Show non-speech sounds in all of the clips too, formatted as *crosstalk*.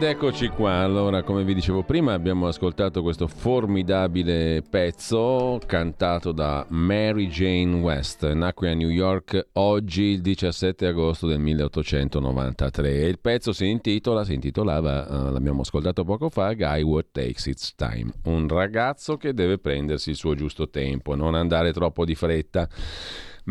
Ed eccoci qua, allora come vi dicevo prima abbiamo ascoltato questo formidabile pezzo cantato da Mary Jane West, nacque a New York oggi il 17 agosto del 1893 e il pezzo si intitola, si intitolava, uh, l'abbiamo ascoltato poco fa, Guy What Takes Its Time, un ragazzo che deve prendersi il suo giusto tempo, non andare troppo di fretta.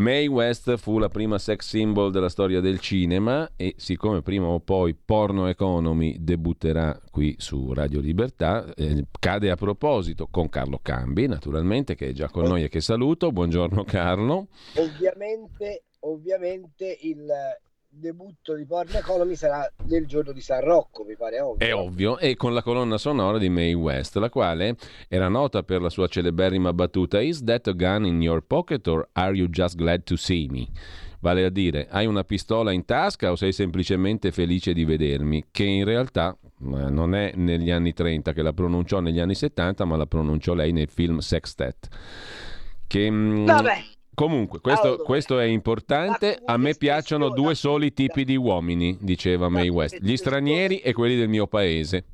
Mae West fu la prima sex symbol della storia del cinema e siccome prima o poi Porno Economy debutterà qui su Radio Libertà, eh, cade a proposito con Carlo Cambi, naturalmente, che è già con noi e che saluto. Buongiorno Carlo. Ovviamente, ovviamente il, debutto di Porn Economy sarà nel giorno di San Rocco, mi pare ovvio. È ovvio, e con la colonna sonora di Mae West, la quale era nota per la sua celeberrima battuta Is that a gun in your pocket or are you just glad to see me? Vale a dire, hai una pistola in tasca o sei semplicemente felice di vedermi? Che in realtà eh, non è negli anni 30 che la pronunciò negli anni 70, ma la pronunciò lei nel film Sextet. Che, mm, Vabbè. Comunque, questo, allora, questo, è importante. A me piacciono due soli tipi di uomini, diceva May West, gli stranieri e quelli del mio paese.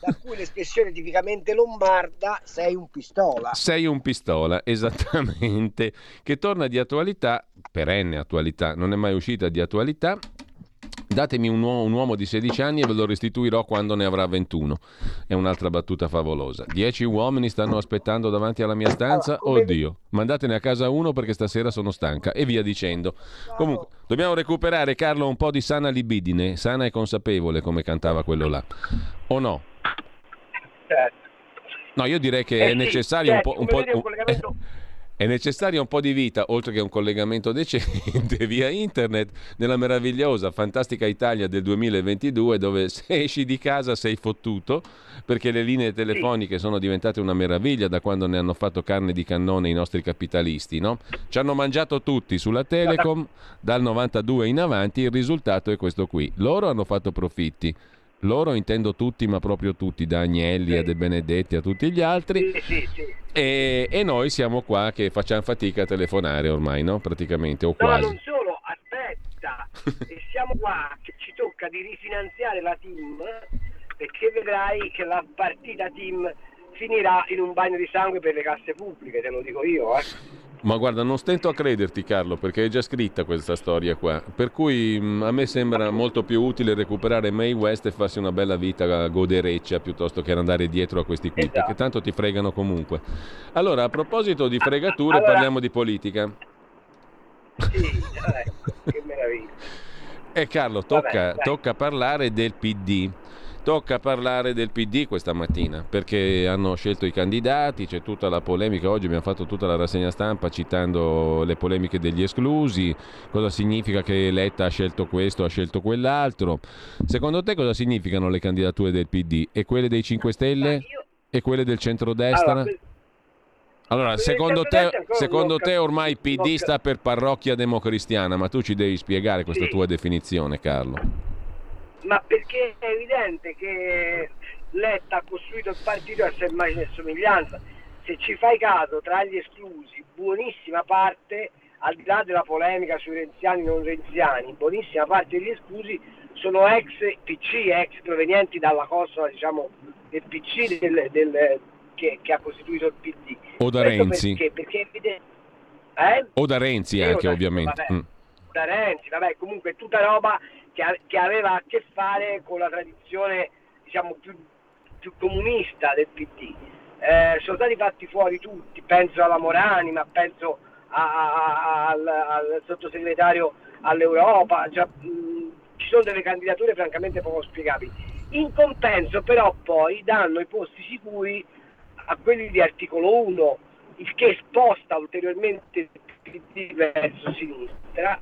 Da cui l'espressione tipicamente lombarda, sei un pistola. Sei un pistola, *laughs* esattamente, che torna di attualità, perenne attualità, non è mai uscita di attualità, Datemi un uomo, un uomo, di 16 anni e ve lo restituirò quando ne avrà 21. È un'altra battuta favolosa. Dieci uomini stanno aspettando davanti alla mia stanza. Oddio, mandatene a casa uno perché stasera sono stanca. E via dicendo. Comunque, dobbiamo recuperare, Carlo, un po' di sana libidine, sana e consapevole, come cantava quello là. O no? Certo. No, io direi che eh è necessario un po'... Un po' un... È necessario un po' di vita, oltre che un collegamento decente *laughs* via internet, nella meravigliosa, fantastica Italia del 2022, dove se esci di casa sei fottuto, perché le linee telefoniche sono diventate una meraviglia da quando ne hanno fatto carne di cannone i nostri capitalisti, no? Ci hanno mangiato tutti sulla Telecom dal 92 in avanti, il risultato è questo qui. Loro hanno fatto profitti loro intendo tutti, ma proprio tutti, da Agnelli sì. a De Benedetti a tutti gli altri. Sì, sì, sì. E, e, noi siamo qua che facciamo fatica a telefonare ormai, no? Praticamente, o quasi. No, non solo, aspetta, e siamo qua che ci tocca di rifinanziare la team perché vedrai che la partita team finirà in un bagno di sangue per le casse pubbliche, te lo dico io, eh. Ma guarda, non stento a crederti Carlo, perché è già scritta questa storia qua. Per cui mh, mm, a me sembra molto più utile recuperare May West e farsi una bella vita godereccia piuttosto che andare dietro a questi qui, esatto. perché tanto ti fregano comunque. Allora, a proposito di fregature, allora... parliamo di politica. Sì, che meraviglia. E eh, Carlo, tocca, Vabbè, tocca parlare del PD. Tocca parlare del PD questa mattina perché hanno scelto i candidati, c'è tutta la polemica, oggi abbiamo fatto tutta la rassegna stampa citando le polemiche degli esclusi, cosa significa che Letta ha scelto questo, ha scelto quell'altro. Secondo te cosa significano le candidature del PD? E quelle dei 5 Stelle? E quelle del centrodestra? Allora, allora, secondo te, secondo te ormai PD sta per parrocchia democristiana, ma tu ci devi spiegare questa tua definizione, Carlo ma perché è evidente che Letta ha costruito il partito a immagine e somiglianza. Se ci fai caso, tra gli esclusi, buonissima parte, al di là della polemica sui renziani e non renziani, buonissima parte degli esclusi sono ex PC, ex provenienti dalla costola diciamo, del PC del, del, che, che, ha costituito il PD. O da Questo Renzi. Perché? perché evidente, eh? O da Renzi anche, da, ovviamente. Vabbè, mm. Da Renzi, vabbè, comunque tutta roba che, che, aveva a che fare con la tradizione diciamo, più, più comunista del PD. Eh, sono stati fatti fuori tutti, penso alla Morani, ma penso a, a, al, al, sottosegretario all'Europa, cioè, mh, ci sono delle candidature francamente poco spiegabili. In compenso però poi danno i posti sicuri a quelli di articolo 1 il che sposta ulteriormente il PD verso sinistra.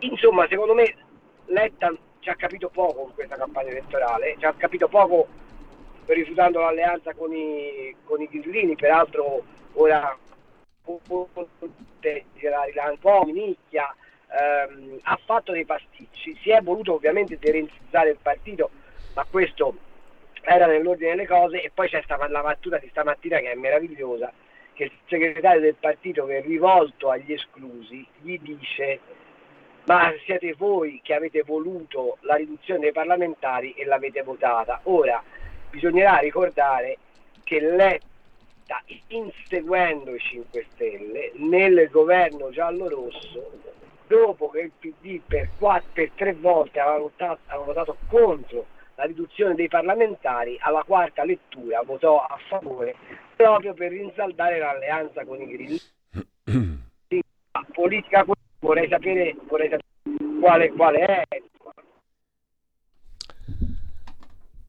Insomma, secondo me Letta ci ha capito poco in questa campagna elettorale, ci ha capito poco rifiutando l'alleanza con i, con i grillini, peraltro ora un po' nicchia, ehm, ha fatto dei pasticci, si è voluto ovviamente derenzizzare il partito, ma questo era nell'ordine delle cose e poi c'è stata la battuta di stamattina che è meravigliosa, che il segretario del partito che è rivolto agli esclusi gli dice ma siete voi che avete voluto la riduzione dei parlamentari e l'avete votata. Ora bisognerà ricordare che Letta, inseguendo i 5 Stelle, nel governo giallo-rosso, dopo che il PD per, quattro, per tre volte aveva votato, aveva votato contro la riduzione dei parlamentari, alla quarta lettura votò a favore proprio per rinsaldare l'alleanza con i grilli. *clears throat* politica vorrei sapere, vorrei sapere quale, quale è.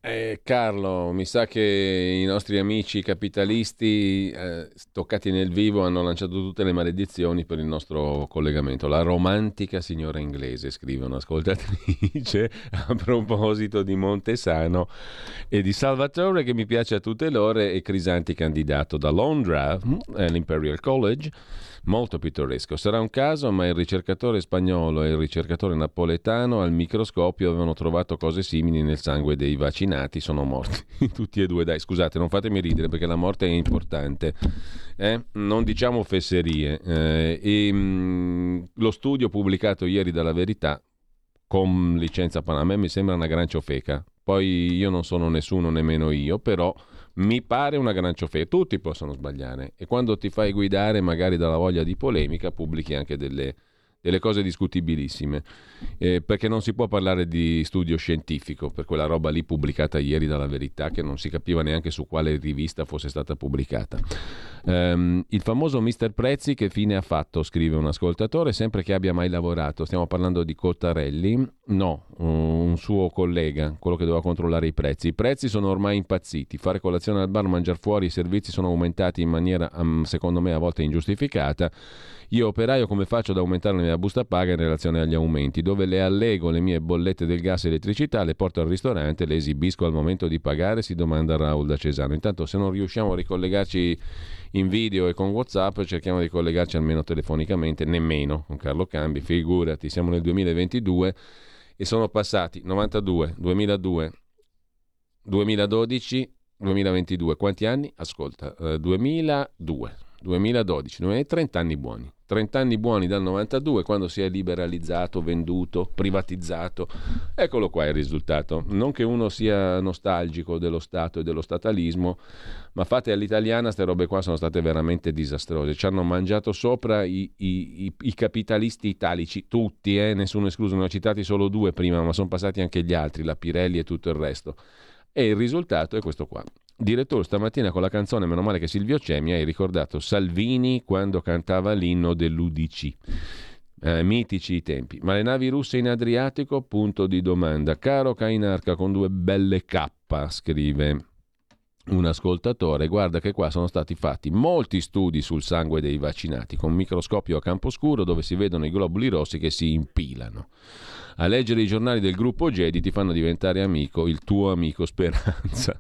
Eh, Carlo, mi sa che i nostri amici capitalisti eh, toccati nel vivo hanno lanciato tutte le maledizioni per il nostro collegamento. La romantica signora inglese, scrive un'ascoltatrice *laughs* a proposito di Montesano e di Salvatore che mi piace a tutte l'ore e Crisanti candidato da Londra mm, College molto pittoresco. Sarà un caso, ma il ricercatore spagnolo e il ricercatore napoletano al microscopio avevano trovato cose simili nel sangue dei vaccinati, sono morti *laughs* tutti e due. Dai, scusate, non fatemi ridere perché la morte è importante. Eh? Non diciamo fesserie. Eh, e, mh, mm, lo studio pubblicato ieri dalla Verità con licenza Panama, mi sembra una gran ciofeca. Poi io non sono nessuno, nemmeno io, però mi pare una gran ciofeca. Tutti possono sbagliare e quando ti fai guidare magari dalla voglia di polemica pubblichi anche delle, delle cose discutibilissime, eh, perché non si può parlare di studio scientifico per quella roba lì pubblicata ieri dalla Verità che non si capiva neanche su quale rivista fosse stata pubblicata. Um, il famoso Mister Prezzi che fine ha fatto, scrive un ascoltatore, sempre che abbia mai lavorato. Stiamo parlando di Cottarelli? No, un suo collega, quello che doveva controllare i prezzi. I prezzi sono ormai impazziti. Fare colazione al bar, mangiare fuori, i servizi sono aumentati in maniera, secondo me, a volte ingiustificata. Io operaio come faccio ad aumentare la mia busta paga in relazione agli aumenti? Dove le allego le mie bollette del gas e elettricità, le porto al ristorante, le esibisco al momento di pagare, si domanda Raul da Cesano. Intanto se non riusciamo a ricollegarci in video e con Whatsapp, cerchiamo di collegarci almeno telefonicamente, nemmeno con Carlo Cambi, figurati, siamo nel 2022 e sono passati 92, 2002, 2012, 2022. Quanti anni? Ascolta, eh, 2002, 2012, 30 anni buoni. 30 anni buoni dal 92 quando si è liberalizzato, venduto, privatizzato. Eccolo qua il risultato. Non che uno sia nostalgico dello Stato e dello statalismo, ma fate all'italiana queste robe qua sono state veramente disastrose. Ci hanno mangiato sopra i, i, i, i capitalisti italici, tutti, eh? nessuno escluso, ne ho citati solo due prima, ma sono passati anche gli altri, la Pirelli e tutto il resto. E il risultato è questo qua. Direttore, stamattina con la canzone Meno male che Silvio Cemi hai ricordato Salvini quando cantava l'inno dell'UDC. Eh, mitici i tempi. Ma le navi russe in Adriatico? Punto di domanda. Caro Cainarca con due belle K, scrive un ascoltatore, guarda che qua sono stati fatti molti studi sul sangue dei vaccinati con microscopio a campo scuro dove si vedono i globuli rossi che si impilano. A leggere i giornali del gruppo Gedi ti fanno diventare amico il tuo amico Speranza.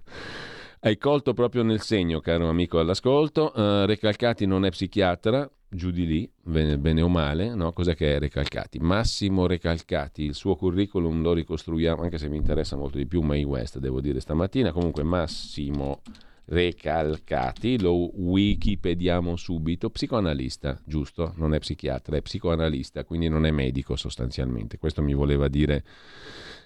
Hai colto proprio nel segno, caro amico all'ascolto. Uh, Recalcati non è psichiatra, giù di lì, bene, bene o male, no? Cos'è che è Recalcati? Massimo Recalcati, il suo curriculum lo ricostruiamo, anche se mi interessa molto di più May West, devo dire stamattina. Comunque Massimo Recalcati, lo wikipediamo subito, psicoanalista, giusto? Non è psichiatra, è psicoanalista, quindi non è medico sostanzialmente. Questo mi voleva dire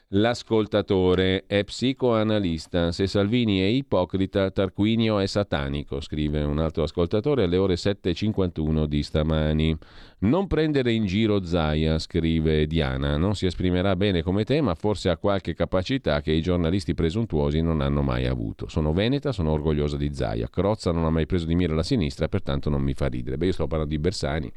L'ascoltatore è psicoanalista. Se Salvini è ipocrita, Tarquinio è satanico, scrive un altro ascoltatore alle ore 7.51 di stamani. Non prendere in giro Zaia, scrive Diana. Non si esprimerà bene come te, ma forse ha qualche capacità che i giornalisti presuntuosi non hanno mai avuto. Sono veneta, sono orgogliosa di Zaia. Crozza non ha mai preso di mira la sinistra, pertanto non mi fa ridere. Beh, io sto parlando di Bersani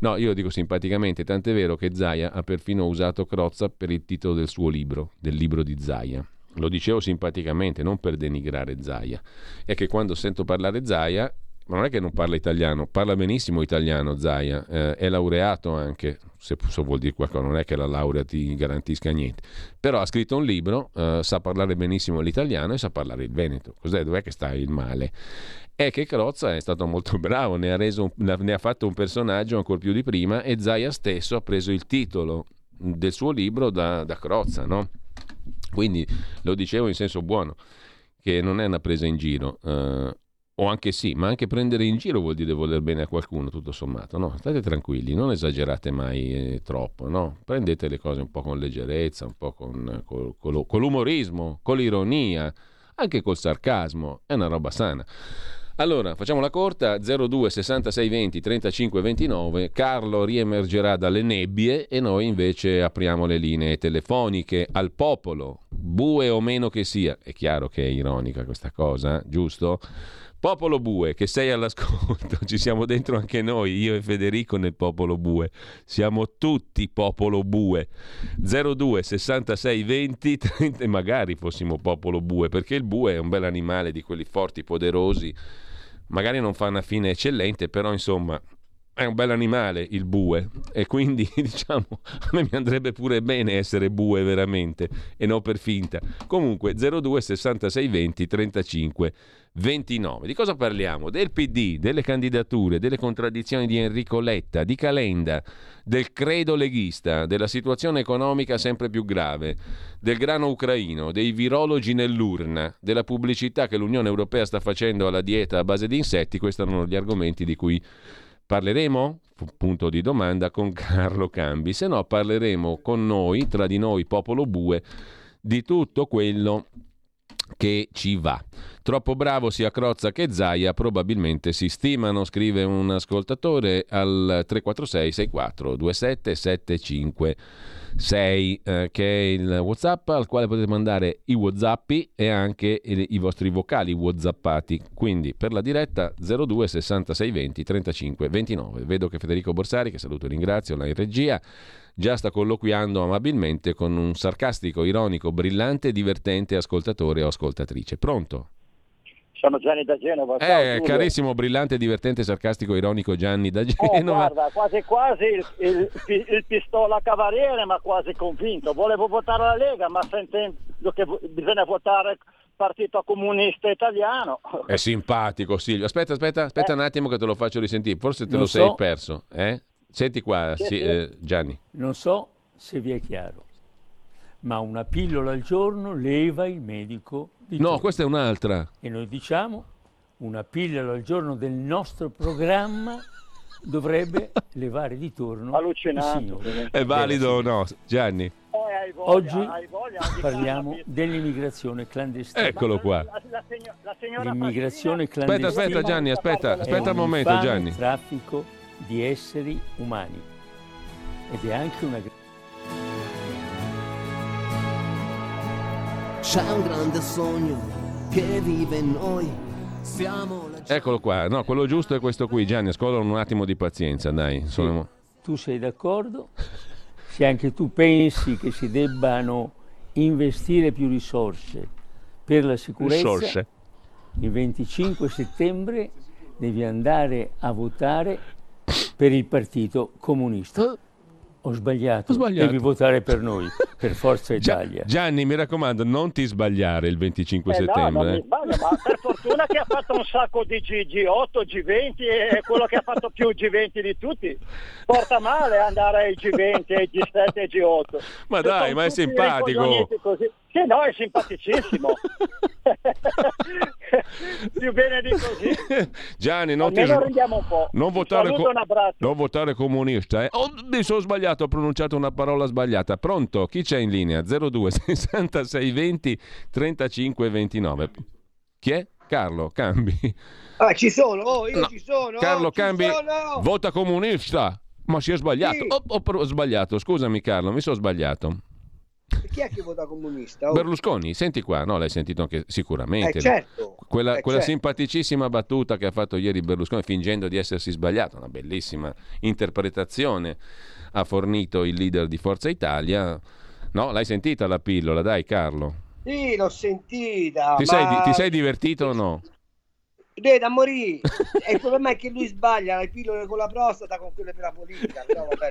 No, io lo dico simpaticamente, tant'è vero che Zaia ha perfino usato Crozza per il titolo del suo libro, del libro di Zaia. Lo dicevo simpaticamente, non per denigrare Zaia. È che quando sento parlare Zaia ma non è che non parla italiano, parla benissimo italiano Zaia, eh, è laureato anche, se so vuol dire qualcosa, non è che la laurea ti garantisca niente, però ha scritto un libro, eh, sa parlare benissimo l'italiano e sa parlare il veneto. Cos'è? Dov'è che sta il male? È che Crozza è stato molto *laughs* bravo, ne ha, reso, ne ha fatto un personaggio ancora più di prima e Zaia stesso ha preso il titolo del suo libro da, da Crozza, no? Quindi lo dicevo in senso buono, che non è una presa in giro. Eh, o anche sì, ma anche prendere in giro vuol dire voler bene a qualcuno, tutto sommato. No, state tranquilli, non esagerate mai eh, troppo, no? Prendete le cose un po' con leggerezza, un po' con, con, con, con l'umorismo, con l'ironia, anche col sarcasmo, è una roba sana. Allora, facciamo la corta, 02 66 20 35 29, Carlo riemergerà dalle nebbie e noi invece apriamo le linee telefoniche al popolo, bue o meno che sia. È chiaro che è ironica questa cosa, giusto? Popolo Bue, che sei all'ascolto, *laughs* ci siamo dentro anche noi, io e Federico nel Popolo Bue. Siamo tutti Popolo Bue. 02 66 20 30, magari fossimo Popolo Bue, perché il bue è un bel animale di quelli forti, poderosi. Magari non fa una fine eccellente, però insomma è un bel animale il bue e quindi *laughs* diciamo a me mi andrebbe pure bene essere bue veramente e non per finta. Comunque 02 66 20 35 29. Di cosa parliamo? Del PD, delle candidature, delle contraddizioni di Enrico Letta, di Calenda, del credo leghista, della situazione economica sempre più grave, del grano ucraino, dei virologi nell'urna, della pubblicità che l'Unione Europea sta facendo alla dieta a base di insetti. Questi erano gli argomenti di cui parleremo, punto di domanda, con *laughs* Carlo Cambi. Se no parleremo con noi, tra di noi, popolo bue, di tutto quello che ci va. Troppo bravo sia Crozza che Zaia, probabilmente si stimano, scrive un ascoltatore al 346 64 27 75 6 eh, che è il whatsapp al quale potete mandare i whatsappi e anche i, i vostri vocali whatsappati quindi per la diretta 02 66 20 35 29 vedo che Federico Borsari che saluto e ringrazio la in regia già sta colloquiando amabilmente con un sarcastico, ironico, brillante e divertente ascoltatore o ascoltatrice. Pronto? Sono Gianni da Genova. Ciao, eh, carissimo, brillante, divertente, sarcastico, ironico Gianni da oh, Genova. Oh, guarda, quasi quasi il, il, il, pistola cavaliere, ma quasi convinto. Volevo votare la Lega, ma sentendo che bisogna votare Partito Comunista Italiano. È simpatico Silvio. Aspetta, aspetta, aspetta eh. un attimo che te lo faccio risentire. Forse te non lo so. sei perso. Eh? Senti qua, sì, eh, Gianni. Non so se vi è chiaro, ma una pillola al giorno leva il medico di No, turno. questa è un'altra. E noi diciamo una pillola al giorno del nostro programma dovrebbe *laughs* levare di turno Allucinante. È valido o no, Gianni? Eh, voglia, Oggi voglia, parliamo dell'immigrazione clandestina. Eccolo qua. La, la, la L'immigrazione clandestina. Aspetta, aspetta Gianni, aspetta, aspetta un momento Gianni. traffico di esseri umani ed è anche una C'è un grande sogno che vive in noi. Siamo la... Eccolo qua, no, quello giusto è questo qui, Gianni, ascolta un attimo di pazienza, dai. Sono... Tu sei d'accordo? Se anche tu pensi che si debbano investire più risorse per la sicurezza, risorse. il 25 settembre devi andare a votare per il Partito Comunista. Eh? Ho sbagliato. Ho sbagliato. Devi votare per noi, per Forza Italia. Gianni, mi raccomando, non ti sbagliare il 25 eh settembre. No, non mi sbaglio, ma per fortuna che ha fatto un sacco di G, G8, G20 e quello che ha fatto più G20 di tutti. Porta male andare ai G20, ai G7 e ai G8. Ma dai, ma è simpatico. Sì, no, è simpaticissimo. *laughs* Più bene di così. Gianni, non, ti... non, votare, co... non votare comunista. Eh? Oh, mi sono sbagliato, ho pronunciato una parola sbagliata. Pronto? Chi c'è in linea? 02 66 20 35 29. Chi è? Carlo, cambi. Ah, ci sono, oh, io no. ci sono. Carlo, oh, cambi. Sono. Vota comunista. Ma si è sbagliato. Sì. Ho, ho, sbagliato, scusami Carlo, mi sono sbagliato. Chi è che vota comunista? Oh. Berlusconi, senti qua, no? L'hai sentito anche sicuramente. Eh, certo. Quella, eh, quella certo. simpaticissima battuta che ha fatto ieri Berlusconi fingendo di essersi sbagliato, una bellissima interpretazione ha fornito il leader di Forza Italia. No, l'hai sentita la pillola, dai Carlo. Sì, l'ho sentita. Ti, ma... sei, ti sei divertito o no? Deve da morire. *laughs* e il problema è che lui sbaglia le pillole con la prostata con quelle per la politica. Però vabbè,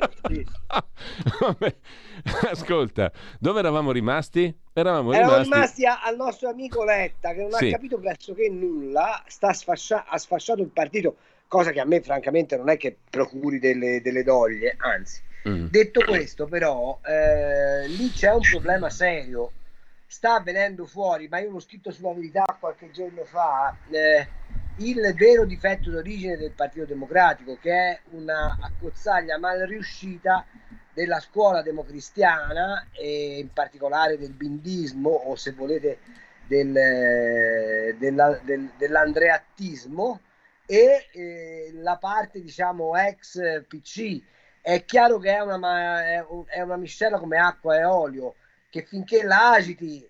vabbè. *laughs* Ascolta, dove eravamo rimasti? Eravamo, eravamo rimasti, rimasti a, al nostro amico Letta che non sì. ha capito pressoché nulla, sta sfascia- ha sfasciato il partito, cosa che a me francamente non è che procuri delle, delle doglie, anzi. Mm. Detto questo, però, eh, lì c'è un problema serio. Sta venendo fuori, ma io l'ho scritto sulla verità qualche giorno fa. Eh, il vero difetto d'origine del Partito Democratico, che è una accozzaglia mal riuscita della scuola democristiana e in particolare del bindismo o se volete del, della, del, dell'andreattismo e eh, la parte diciamo ex PC è chiaro che è una, è una miscela come acqua e olio che finché la agiti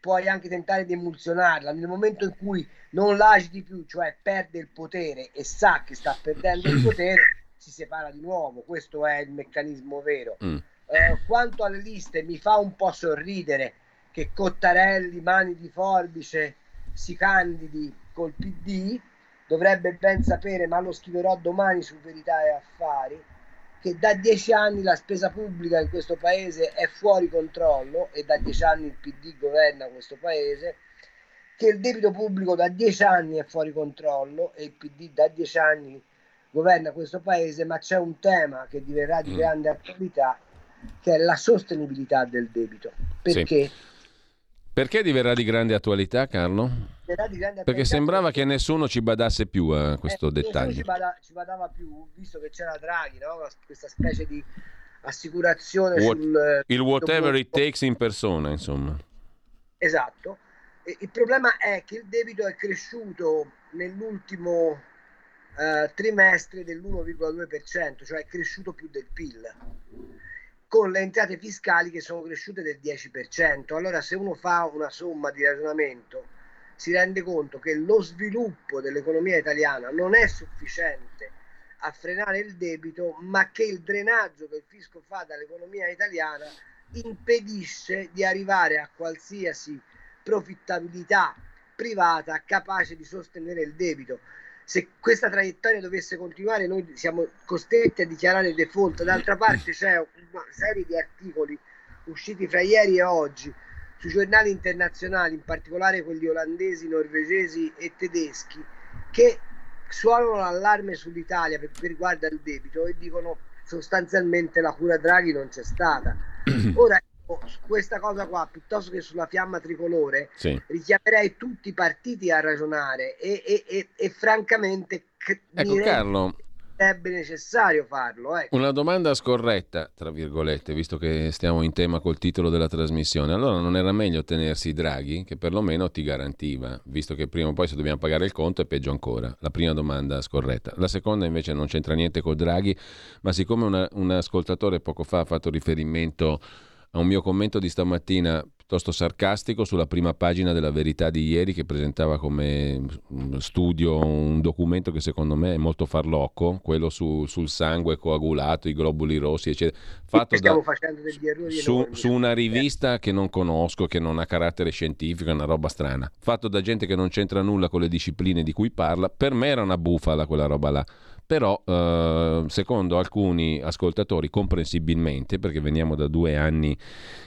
puoi anche tentare di emulsionarla nel momento in cui non l'agiti più, cioè perde il potere e sa che sta perdendo il *clears throat* potere, si separa di nuovo. Questo è il meccanismo vero. Mm. Eh, quanto alle liste, mi fa un po' sorridere che Cottarelli, mani di forbice, si candidi col PD. Dovrebbe ben sapere, ma lo scriverò domani su Verità e Affari che da dieci anni la spesa pubblica in questo paese è fuori controllo e da dieci anni il PD governa questo paese, che il debito pubblico da dieci anni è fuori controllo e il PD da dieci anni governa questo paese, ma c'è un tema che diverrà di mm. grande attualità che è la sostenibilità del debito. Perché? Sì. Perché diverrà di grande attualità, Carlo? Perché sembrava che nessuno ci badasse più a questo eh, dettaglio. Ci, bada, ci, badava più, visto che c'era Draghi, no? questa specie di assicurazione What, sul... Il whatever it takes in persona, insomma. Esatto. E il problema è che il debito è cresciuto nell'ultimo uh, trimestre dell'1,2%, cioè è cresciuto più del PIL con le entrate fiscali che sono cresciute del 10%. Allora se uno fa una somma di ragionamento si rende conto che lo sviluppo dell'economia italiana non è sufficiente a frenare il debito, ma che il drenaggio che il fisco fa dall'economia italiana impedisce di arrivare a qualsiasi profittabilità privata capace di sostenere il debito. Se questa traiettoria dovesse continuare, noi siamo costretti a dichiarare default. D'altra parte c'è una serie di articoli usciti fra ieri e oggi sui giornali internazionali, in particolare quelli olandesi, norvegesi e tedeschi, che suonano l'allarme sull'Italia per quanto riguarda il debito e dicono sostanzialmente la cura Draghi non c'è stata. *clears throat* Ora, su questa cosa qua, piuttosto che sulla fiamma tricolore, sì. richiamerei tutti i partiti a ragionare e, e, e, e francamente... Ecco Carlo, sarebbe necessario farlo. Ecco. Una domanda scorretta, tra virgolette, visto che stiamo in tema col titolo della trasmissione. Allora non era meglio tenersi Draghi, che perlomeno ti garantiva, visto che prima o poi se dobbiamo pagare il conto è peggio ancora. La prima domanda scorretta. La seconda invece non c'entra niente con Draghi, ma siccome una, un ascoltatore poco fa ha fatto riferimento a un mio commento di stamattina piuttosto sarcastico sulla prima pagina della verità di ieri che presentava come studio un documento che secondo me è molto farlocco, quello su, sul sangue coagulato, i globuli rossi, eccetera. Fatto da, su, su, una rivista che non conosco, che non ha carattere scientifico, è una roba strana. Fatto da gente che non c'entra nulla con le discipline di cui parla. Per me era una bufala quella roba là però eh, secondo alcuni ascoltatori comprensibilmente perché veniamo da due anni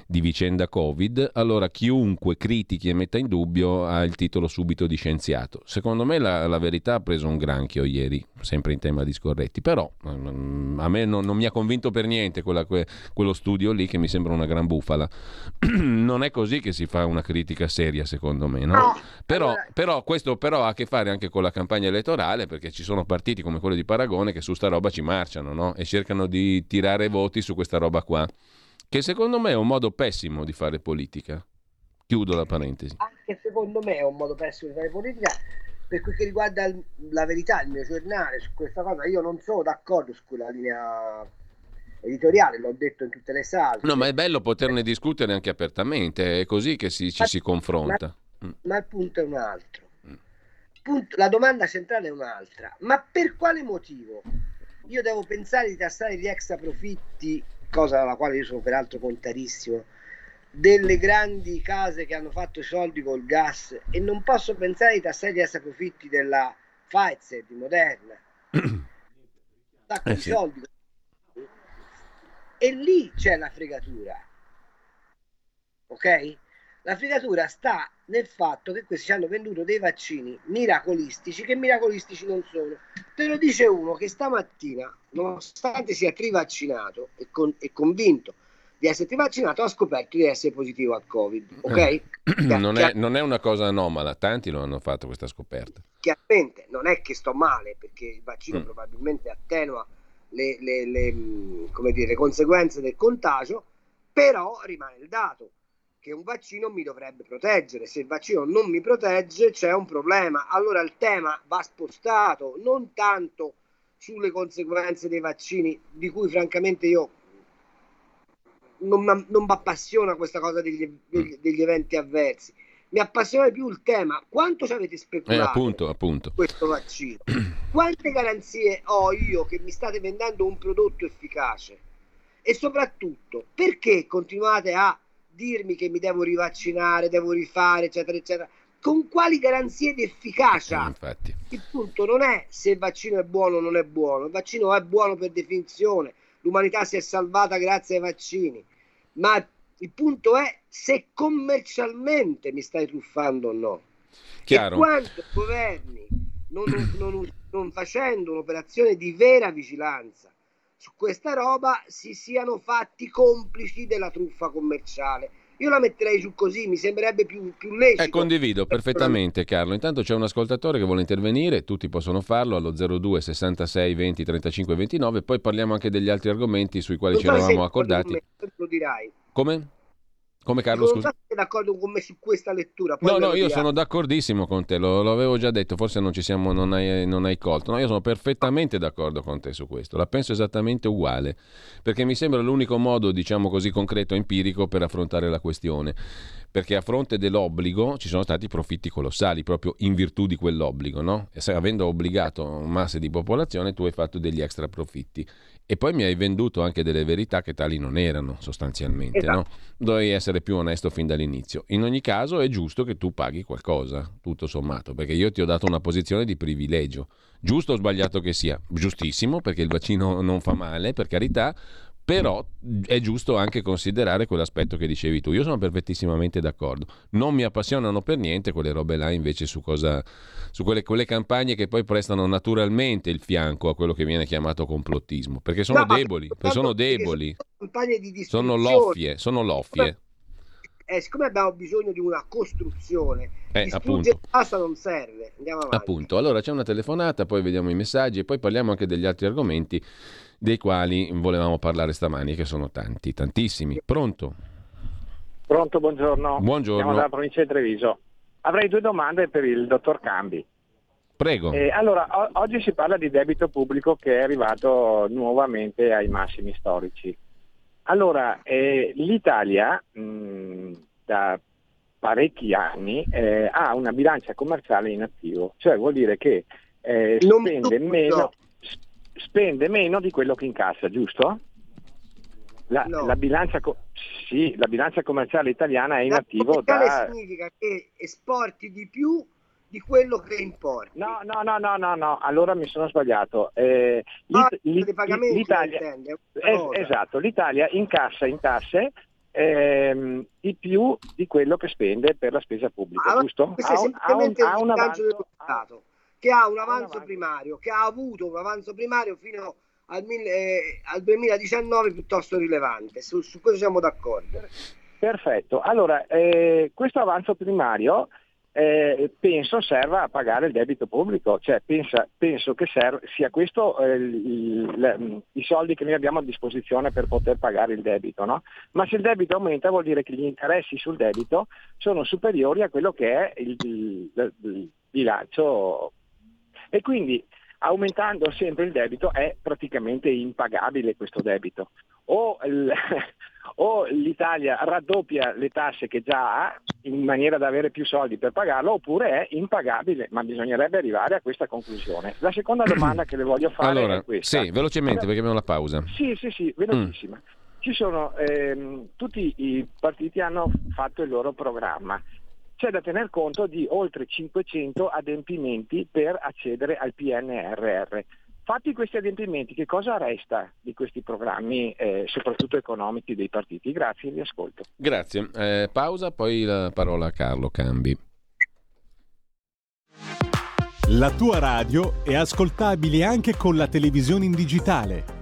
di vicenda Covid, allora chiunque critichi e metta in dubbio ha il titolo subito di scienziato. Secondo me la, la verità ha preso un granchio ieri, sempre in tema di scorretti, però um, a me non, non, mi ha convinto per niente quella, que, quello studio lì che mi sembra una gran bufala. *clears throat* non è così che si fa una critica seria, secondo me, no. Però, però, questo però ha a che fare anche con la campagna elettorale, perché ci sono partiti come quello di Paragone che su sta roba ci marciano, no? E cercano di tirare voti su questa roba qua che secondo me è un modo pessimo di fare politica. Chiudo la parentesi. Anche secondo me è un modo pessimo di fare politica. Per quel che riguarda la verità, il mio giornale su questa cosa, io non sono d'accordo su quella linea editoriale, l'ho detto in tutte le sale. No, ma è bello poterne discutere anche apertamente, è così che si, ci ma, si confronta. Ma, ma, il punto è un altro. Punto, la domanda centrale è un'altra. Ma per quale motivo io devo pensare di tassare gli extra profitti cosa alla quale io sono peraltro contrarissimo, delle grandi case che hanno fatto i soldi col gas e non posso pensare ai tassati extra profitti della Pfizer, di Moderna. *clears throat* Sacco Eh di sì. soldi. E lì c'è la fregatura. Ok? La fregatura sta nel fatto che questi ci hanno venduto dei vaccini miracolistici che miracolistici non sono. Te lo dice uno che stamattina, nonostante sia trivaccinato e, con- e convinto di essere trivaccinato, ha scoperto di essere positivo al Covid. Ok? *clears throat* non, è, non è una cosa anomala, tanti lo hanno fatto questa scoperta. chiaramente non è che sto male perché il vaccino Mm. probabilmente attenua le, le- le, dire, le conseguenze del contagio, però rimane il dato che un vaccino mi dovrebbe proteggere. Se il vaccino non mi protegge c'è un problema. Allora il tema va spostato non tanto sulle conseguenze dei vaccini, di cui francamente io non, mi appassiona questa cosa degli, degli- degli eventi avversi. Mi appassiona di più il tema quanto ci avete Eh, speculato appunto, appunto. questo vaccino? Quante garanzie ho io che mi state vendendo un prodotto efficace? E soprattutto, perché continuate a dirmi che mi devo rivaccinare, devo rifare, eccetera, eccetera? Con quali garanzie di Eh, efficacia? infatti. Il punto non è se il vaccino è buono o non è buono, il vaccino è buono per definizione, l'umanità si è salvata grazie ai vaccini, ma il punto è se commercialmente mi stai truffando o no. Chiaro. E quando governi, non, non- non facendo un'operazione di vera vigilanza su questa roba, si siano fatti complici della truffa commerciale. Io la metterei giù così, mi sembrerebbe più, più lecito. Eh, condivido perfettamente Carlo. Intanto c'è un ascoltatore che vuole intervenire, tutti possono farlo allo 02 66 20 35 29, poi parliamo anche degli altri argomenti sui quali Non ci eravamo accordati. Come? Come Carlo, non scusa? se sei d'accordo con me su questa lettura. poi No, no, io sono d'accordissimo con te, lo, lo avevo già detto, forse non ci siamo, non hai, non hai colto. No, io sono perfettamente d'accordo con te su questo, la penso esattamente uguale, perché mi sembra l'unico modo, diciamo così, concreto, empirico per affrontare la questione. Perché a fronte dell'obbligo ci sono stati profitti colossali proprio in virtù di quell'obbligo, no? E se avendo obbligato masse di popolazione tu hai fatto degli extra profitti. E poi mi hai venduto anche delle verità che tali non erano, sostanzialmente, Esatto. no? Dovevi essere più onesto fin dall'inizio. In ogni caso è giusto che tu paghi qualcosa, tutto sommato, perché io ti ho dato una posizione di privilegio. Giusto o sbagliato che sia? Giustissimo, perché il vaccino non fa male, per carità, però è giusto anche considerare quell'aspetto che dicevi tu. Io sono perfettissimamente d'accordo. Non mi appassionano per niente quelle robe là invece su cosa su quelle, quelle campagne che poi prestano naturalmente il fianco a quello che viene chiamato complottismo, perché sono No, deboli, sono deboli, sono campagne di sono loffie, sono loffie. Eh, siccome abbiamo bisogno di una costruzione, Eh, appunto. basta non serve. Andiamo avanti. Appunto, allora c'è una telefonata, poi vediamo i messaggi e poi parliamo anche degli altri argomenti dei quali volevamo parlare stamani, che sono tanti, tantissimi. Pronto? Pronto, buongiorno. Buongiorno. Siamo dalla provincia di Treviso. Avrei due domande per il dottor Cambi. Prego. Eh, allora, o- oggi si parla di debito pubblico che è arrivato nuovamente ai massimi storici. Allora, eh, l'Italia mh, da parecchi anni eh, ha una bilancia commerciale in attivo, cioè vuol dire che eh, spende, meno, spende meno di quello che incassa, giusto? La, No. la bilancia, sì, la bilancia commerciale italiana è in attivo da... significa che esporti di più di quello che importi. No, no, no, no, no, no, allora mi sono sbagliato. Eh, l'It- l'It- l'Italia, es- esatto, l'Italia incassa in tasse ehm, di più di quello che spende per la spesa pubblica, Allora, giusto? Questo è Ha un- ha un- semplicemente ha un il bilancio dello avanzo- Stato, che ha un avanzo primario, che ha avuto un avanzo primario fino al, mille- eh, al 2019 piuttosto rilevante. Su, su questo siamo d'accordo. Perfetto, allora eh, questo avanzo primario eh, penso serva a pagare il debito pubblico, cioè pensa- penso che serv- sia questo eh, il- il- i soldi che noi abbiamo a disposizione per poter pagare il debito, no? ma se il debito aumenta vuol dire che gli interessi sul debito sono superiori a quello che è il- il bilancio e quindi aumentando sempre il debito è praticamente impagabile questo debito. O, il- *laughs* o l'Italia raddoppia le tasse che già ha in maniera da avere più soldi per pagarlo oppure è impagabile, ma bisognerebbe arrivare a questa conclusione. La seconda domanda che le voglio fare Allora, è questa. sì, velocemente perché abbiamo la pausa. Sì, sì, sì, velocissima. sono, ehm, tutti i partiti hanno fatto il loro programma. C'è da tener conto di oltre 500 adempimenti per accedere al PNRR. Fatti questi adempimenti, che cosa resta di questi programmi, eh, soprattutto economici dei partiti? Grazie, vi ascolto. Grazie. Eh, pausa, poi la parola a Carlo Cambi. La tua radio è ascoltabile anche con la televisione in digitale.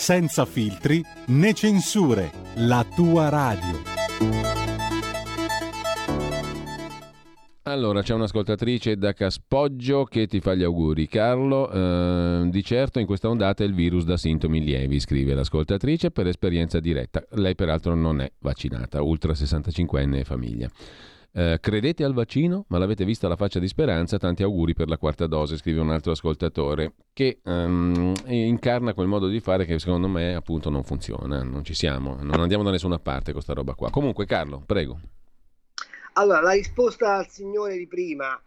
senza filtri né censure, la tua radio. Allora, c'è un'ascoltatrice da Caspoggio che ti fa gli auguri. Carlo, eh, di certo in questa ondata il virus dà sintomi lievi, scrive l'ascoltatrice per esperienza diretta. Lei peraltro non è vaccinata, ultra 65enne e famiglia. Eh, credete al vaccino? Ma l'avete vista la faccia di speranza? Tanti auguri per la quarta dose, scrive un altro ascoltatore, che um, incarna quel modo di fare che secondo me appunto non funziona, non ci siamo, non andiamo da nessuna parte con questa roba qua. Comunque Carlo, prego. Allora, la risposta al signore di prima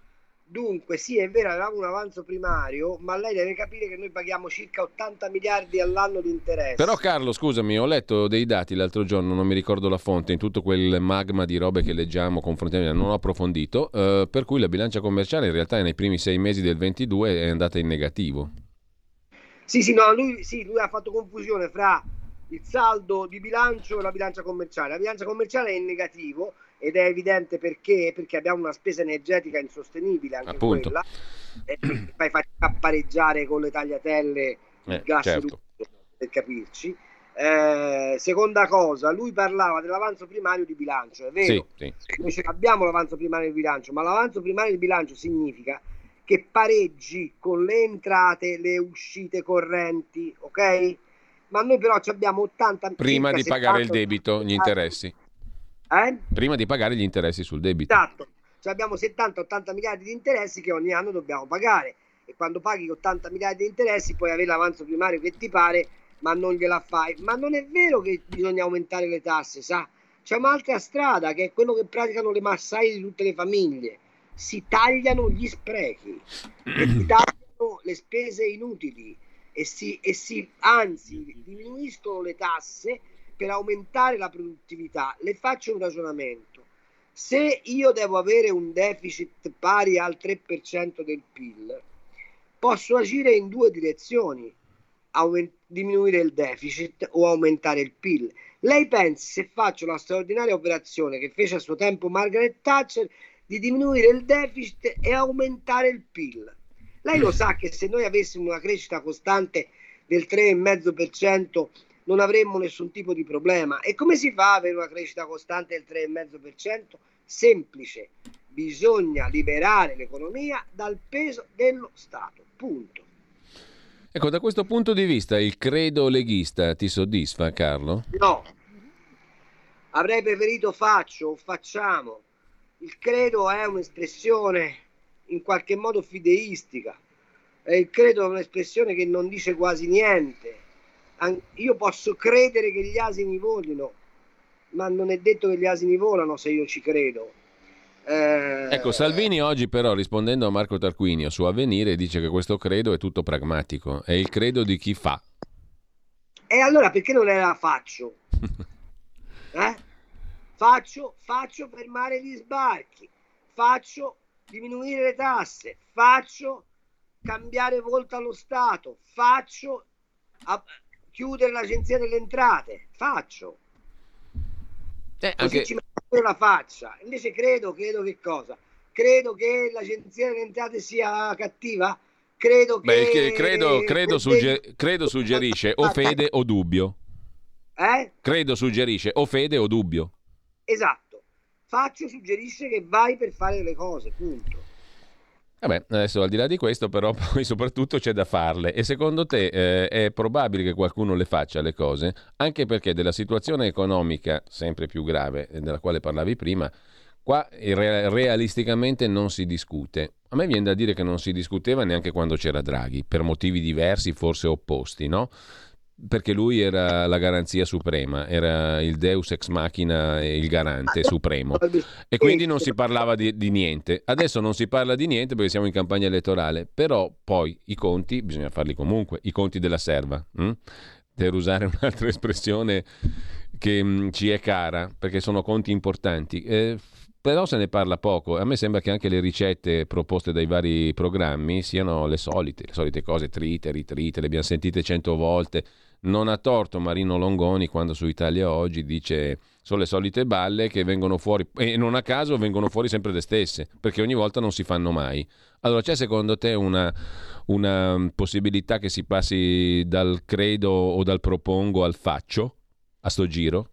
Dunque, sì, è vero, avevamo un avanzo primario, ma lei deve capire che noi paghiamo circa 80 miliardi all'anno di interesse. Però Carlo, scusami, ho letto dei dati l'altro giorno, non mi ricordo la fonte, in tutto quel magma di robe che leggiamo, confrontiamo, non ho approfondito, eh, per cui la bilancia commerciale in realtà nei primi sei mesi del 22 è andata in negativo. Sì, sì, no, lui, sì, lui ha fatto confusione fra il saldo di bilancio e la bilancia commerciale. La bilancia commerciale è in negativo, ed è evidente perché, perché abbiamo una spesa energetica insostenibile anche Appunto. quella e fai fatica pareggiare con le tagliatelle eh, il gas certo. per capirci eh, seconda cosa, lui parlava dell'avanzo primario di bilancio, è vero? Sì, sì. Noi abbiamo l'avanzo primario di bilancio, ma l'avanzo primario di bilancio significa che pareggi con le entrate, le uscite correnti, ok? Ma noi però abbiamo 80 prima di pagare il debito, gli interessi. Eh? Prima di pagare gli interessi sul debito. Esatto, cioè abbiamo 70-80 miliardi di interessi che ogni anno dobbiamo pagare e quando paghi 80 miliardi di interessi puoi avere l'avanzo primario che ti pare ma non gliela fai. Ma non è vero che bisogna aumentare le tasse, sa? C'è un'altra strada che è quello che praticano le massaie di tutte le famiglie. Si tagliano gli sprechi e si *clears throat* tagliano le spese inutili e si, e si anzi diminuiscono le tasse per aumentare la produttività. Le faccio un ragionamento. Se io devo avere un deficit pari al 3% del PIL, posso agire in due direzioni, aument- diminuire il deficit o aumentare il PIL. Lei pensi se faccio la straordinaria operazione che fece a suo tempo Margaret Thatcher di diminuire il deficit e aumentare il PIL? Lei lo sa che se noi avessimo una crescita costante del 3,5% non avremmo nessun tipo di problema. E come si fa ad avere una crescita costante del 3,5%? Semplice, bisogna liberare l'economia dal peso dello Stato. Punto. Ecco, da questo punto di vista il credo leghista ti soddisfa, Carlo? No. Avrei preferito faccio o facciamo. Il credo è un'espressione in qualche modo fideistica. Il credo è un'espressione che non dice quasi niente io posso credere che gli asini volino, ma non è detto che gli asini volano se io ci credo. Eh... Ecco, Salvini oggi però rispondendo a Marco Tarquinio su Avvenire dice che questo credo è tutto pragmatico, è il credo di chi fa. E allora perché non era faccio? *laughs* eh? Faccio, faccio fermare gli sbarchi, faccio diminuire le tasse, faccio cambiare volta allo Stato, faccio chiudere l'agenzia delle entrate, faccio. Eh, Così anche... ci metto la faccia. Invece credo, credo che cosa? Credo che l'agenzia delle entrate sia cattiva? Credo che... Beh, credo, credo, sugger- credo suggerisce o fede o dubbio. Eh? Credo suggerisce o fede o dubbio. Esatto. Faccio suggerisce che vai per fare le cose, punto. Vabbè, adesso al di là di questo, però, *laughs* poi soprattutto c'è da farle. E secondo te eh, è probabile che qualcuno le faccia le cose? Anche perché della situazione economica sempre più grave, eh, della quale parlavi prima, Qua realisticamente non si discute. A me viene da dire che non si discuteva neanche quando c'era Draghi, per motivi diversi, forse opposti, no? Perché lui era la garanzia suprema, era il deus ex machina e il garante supremo. E quindi non si parlava di, di, niente. Adesso non si parla di niente perché siamo in campagna elettorale, però poi i conti bisogna farli comunque, i conti della serva. Hm? Per usare un'altra espressione che mh, mm, ci è cara, perché sono conti importanti. Eh, però se ne parla poco. A me sembra che anche le ricette proposte dai vari programmi siano le solite, le solite cose trite, ritrite, le abbiamo sentite cento volte. Non ha torto Marino Longoni quando su Italia Oggi dice sono le solite balle che vengono fuori e non a caso vengono fuori sempre le stesse, perché ogni volta non si fanno mai. Allora c'è secondo te una, una possibilità che si passi dal credo o dal propongo al faccio a sto giro?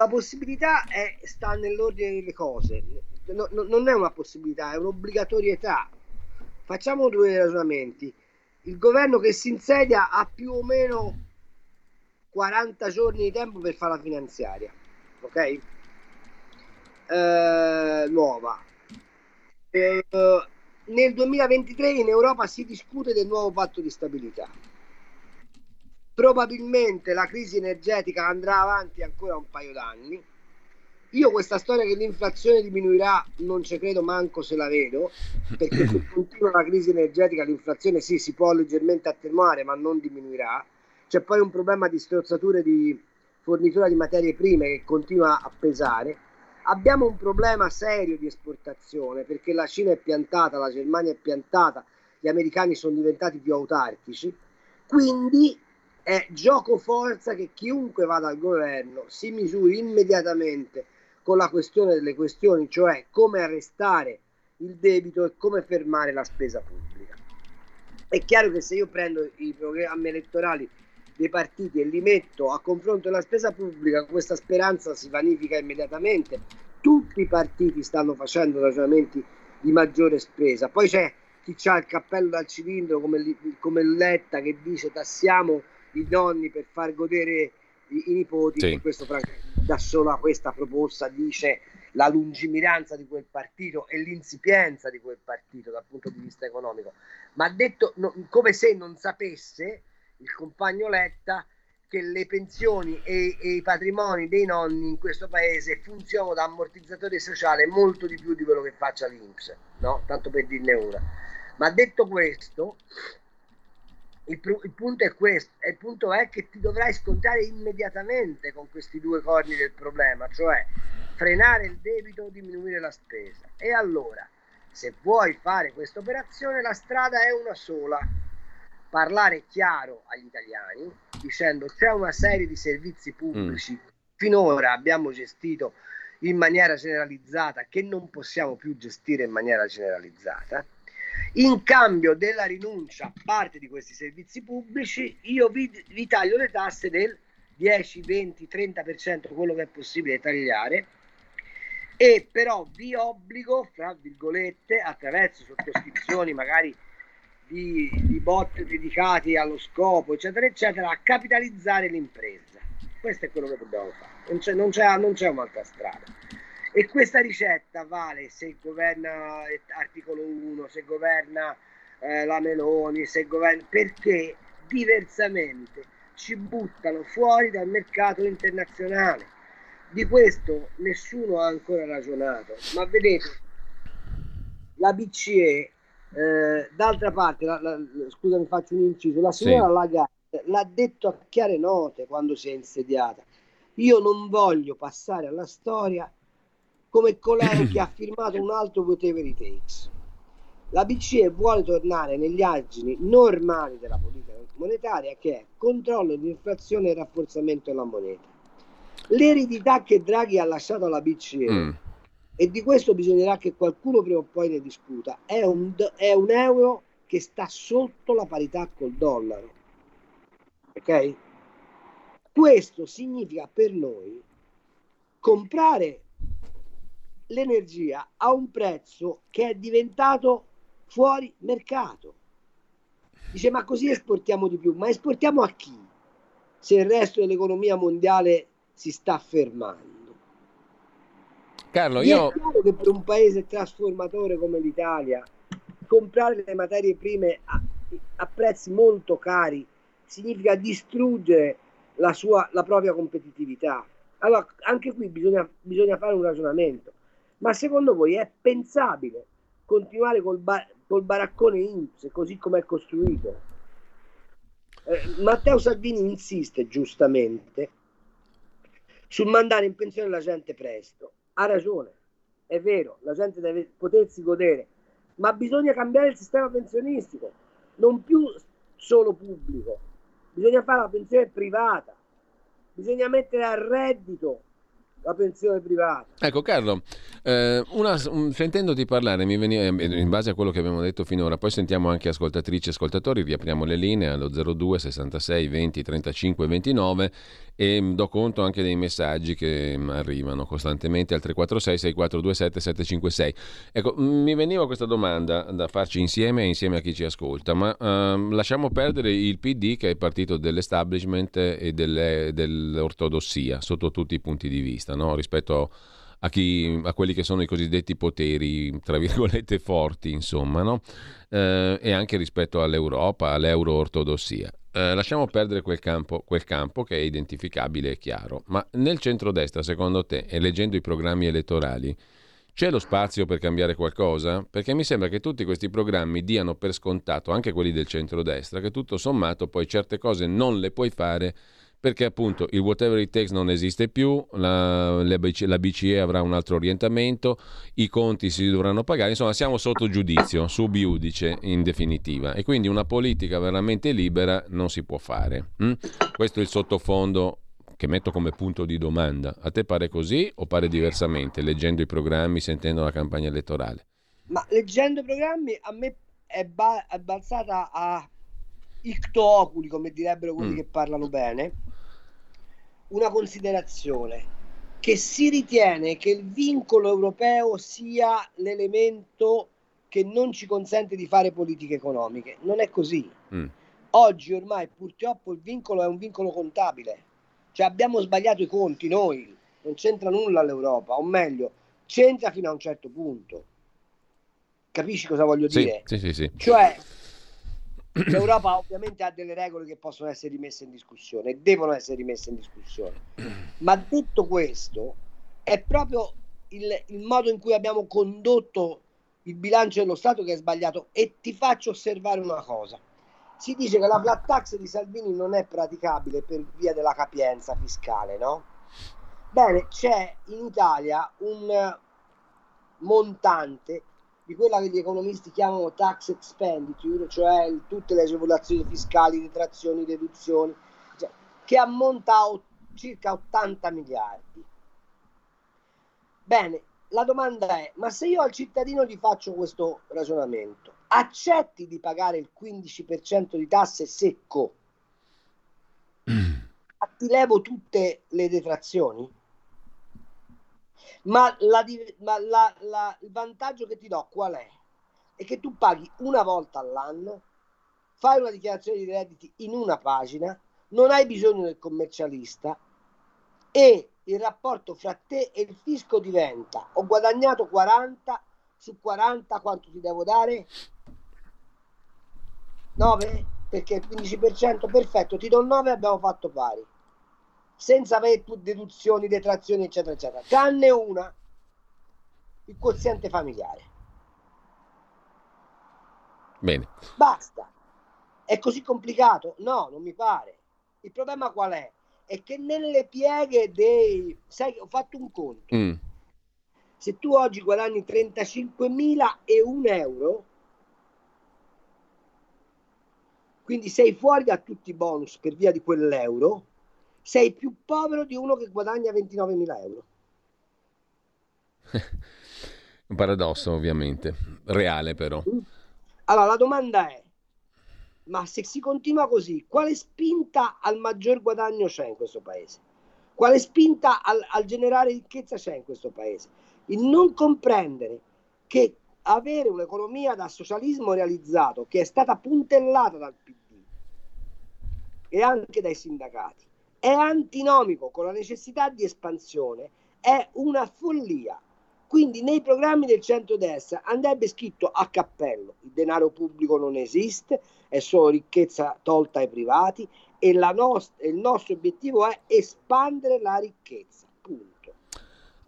La possibilità è, sta nell'ordine delle cose, no, no, non è una possibilità, è un'obbligatorietà. Facciamo due ragionamenti. Il governo che si insedia ha più o meno 40 giorni di tempo per fare la finanziaria, ok? Eh, nuova. Eh, nel 2023 in Europa si discute del nuovo patto di stabilità probabilmente la crisi energetica andrà avanti ancora un paio d'anni. Io questa storia che l'inflazione diminuirà non ci credo manco se la vedo, perché se *clears throat* continua la crisi energetica l'inflazione sì si può leggermente attenuare ma non diminuirà. C'è poi un problema di strozzature di fornitura di materie prime che continua a pesare. Abbiamo un problema serio di esportazione perché la Cina è piantata, la Germania è piantata, gli americani sono diventati più autarchici. Quindi è gioco forza che chiunque vada al governo si misuri immediatamente con la questione delle questioni, cioè come arrestare il debito e come fermare la spesa pubblica. È chiaro che se io prendo i programmi elettorali dei partiti e li metto a confronto della spesa pubblica, questa speranza si vanifica immediatamente. Tutti i partiti stanno facendo ragionamenti di maggiore spesa. Poi c'è chi ha il cappello dal cilindro come, come Letta che dice tassiamo i nonni per far godere i, i nipoti sì. e questo da sola questa proposta dice la lungimiranza di quel partito e l'insipienza di quel partito dal punto di vista economico ma detto no, come se non sapesse il compagno Letta che le pensioni e, e, i patrimoni dei nonni in questo paese funzionano da ammortizzatore sociale molto di più di quello che faccia l'Inps, no? Tanto per dirne una. Ma detto questo, il, il, punto è questo, il punto è che ti dovrai scontrare immediatamente con questi due corni del problema, cioè frenare il debito o diminuire la spesa. E allora, se vuoi fare questa operazione, la strada è una sola. Parlare chiaro agli italiani, dicendo c'è una serie di servizi pubblici, mm. finora abbiamo gestito in maniera generalizzata, che non possiamo più gestire in maniera generalizzata in cambio della rinuncia a parte di questi servizi pubblici, io vi, vi taglio le tasse del 10, 20, 30%, quello che è possibile tagliare, e però vi obbligo, fra virgolette, attraverso sottoscrizioni magari di, di bot dedicati allo scopo, eccetera, eccetera, a capitalizzare l'impresa. Questo è quello che dobbiamo fare, non c'è, non c'è, non c'è un'altra strada. E questa ricetta vale se governa articolo 1, se governa eh, la Meloni, se governa... perché diversamente ci buttano fuori dal mercato internazionale. Di questo nessuno ha ancora ragionato, ma vedete, la BCE, eh, d'altra parte, la, la, scusami faccio un inciso, la signora sì. Lagarde l'ha detto a chiare note quando si è insediata. Io non voglio passare alla storia come colei che *clears throat* ha firmato un altro whatever it takes. La BCE vuole tornare negli argini normali della politica monetaria che è controllo dell'inflazione e rafforzamento della moneta. L'eredità che Draghi ha lasciato alla BCE, mm. e di questo bisognerà che qualcuno prima o poi ne discuta, è un, è un euro che sta sotto la parità col dollaro. Ok? Questo significa per noi comprare l'energia a un prezzo che è diventato fuori mercato. Dice ma così esportiamo di più, ma esportiamo a chi? Se il resto dell'economia mondiale si sta fermando. Carlo, io... È chiaro che per un paese trasformatore come l'Italia comprare le materie prime a, a prezzi molto cari significa distruggere la, sua, la propria competitività. Allora, anche qui bisogna, bisogna fare un ragionamento. Ma secondo voi è pensabile continuare col, ba- col baraccone INPS così come è costruito? Eh, Matteo Salvini insiste giustamente sul mandare in pensione la gente presto. Ha ragione, è vero, la gente deve potersi godere, ma bisogna cambiare il sistema pensionistico, non più solo pubblico, bisogna fare la pensione privata, bisogna mettere a reddito la pensione privata. Ecco Carlo, eh, una, un, sentendoti parlare veniva, eh, in base a quello che abbiamo detto finora, poi sentiamo anche ascoltatrici e ascoltatori, riapriamo le linee allo 02 66 20 35 29 e do conto anche dei messaggi che arrivano costantemente al 346 6427 756. Ecco, mi veniva questa domanda da farci insieme e insieme a chi ci ascolta, ma uh, lasciamo perdere il PD che è partito dell'establishment e delle, dell'ortodossia sotto tutti i punti di vista, no? rispetto a, chi, a, quelli che sono i cosiddetti poteri, tra virgolette, forti, insomma, no? uh, e anche rispetto all'Europa, all'euro-ortodossia. Eh, lasciamo perdere quel campo, quel campo che è identificabile e chiaro, ma nel centrodestra, secondo te, e leggendo i programmi elettorali, c'è lo spazio per cambiare qualcosa? Perché mi sembra che tutti questi programmi diano per scontato, anche quelli del centrodestra, che tutto sommato poi certe cose non le puoi fare perché appunto il whatever it takes non esiste più, la, la, BCE avrà un altro orientamento, i conti si dovranno pagare, insomma siamo sotto giudizio, sub iudice in definitiva e quindi una politica veramente libera non si può fare. Hm? Questo è il sottofondo che metto come punto di domanda. A te pare così o pare diversamente, leggendo i programmi, sentendo la campagna elettorale? Ma leggendo i programmi a me è, ba- è balzata a ictooculi, come direbbero quelli mm. che parlano bene, una considerazione che si ritiene che il vincolo europeo sia l'elemento che non ci consente di fare politiche economiche. Non è così. Mm. Oggi ormai purtroppo il vincolo è un vincolo contabile. Cioè abbiamo sbagliato i conti noi, non c'entra nulla l'Europa, o meglio, c'entra fino a un certo punto. Capisci cosa voglio sì, dire? Sì, sì, sì. Cioè *clears throat* L'Europa ovviamente ha delle regole che possono essere rimesse in discussione e devono essere rimesse in discussione. *clears throat* Ma detto questo, è proprio il, il modo in cui abbiamo condotto il bilancio dello Stato che è sbagliato. E ti faccio osservare una cosa. Si dice che la flat tax di Salvini non è praticabile per via della capienza fiscale, no? Bene, c'è in Italia un montante di quella che gli economisti chiamano tax expenditure, cioè tutte le agevolazioni fiscali, detrazioni, deduzioni, cioè, che ammonta a circa 80 miliardi. Bene, la domanda è, ma se io al cittadino gli faccio questo ragionamento, accetti di pagare il 15% di tasse secco? Ti levo tutte le detrazioni? Ma, la, ma la, la, il vantaggio che ti do qual è? È che tu paghi una volta all'anno, fai una dichiarazione di redditi in una pagina, non hai bisogno del commercialista e il rapporto fra te e il fisco diventa ho guadagnato 40 su 40 quanto ti devo dare? 9? Perché il 15% perfetto, ti do 9 abbiamo fatto pari senza avere deduzioni, detrazioni, eccetera, eccetera, tranne una, il quoziente familiare. Bene. Basta. È così complicato? No, non mi pare. Il problema qual è? È che nelle pieghe dei... Sai, ho fatto un conto. Mm. Se tu oggi guadagni 35.001 euro, quindi sei fuori da tutti i bonus per via di quell'euro, sei più povero di uno che guadagna 29.000 euro. *laughs* Un paradosso ovviamente, reale però. Allora la domanda è, ma se si continua così, quale spinta al maggior guadagno c'è in questo paese? Quale spinta al, al generare ricchezza c'è in questo paese? Il non comprendere che avere un'economia da socialismo realizzato, che è stata puntellata dal PD e anche dai sindacati, è antinomico con la necessità di espansione, è una follia. Quindi nei programmi del centro-destra andrebbe scritto a cappello, il denaro pubblico non esiste, è solo ricchezza tolta ai privati e nost- il nostro obiettivo è espandere la ricchezza.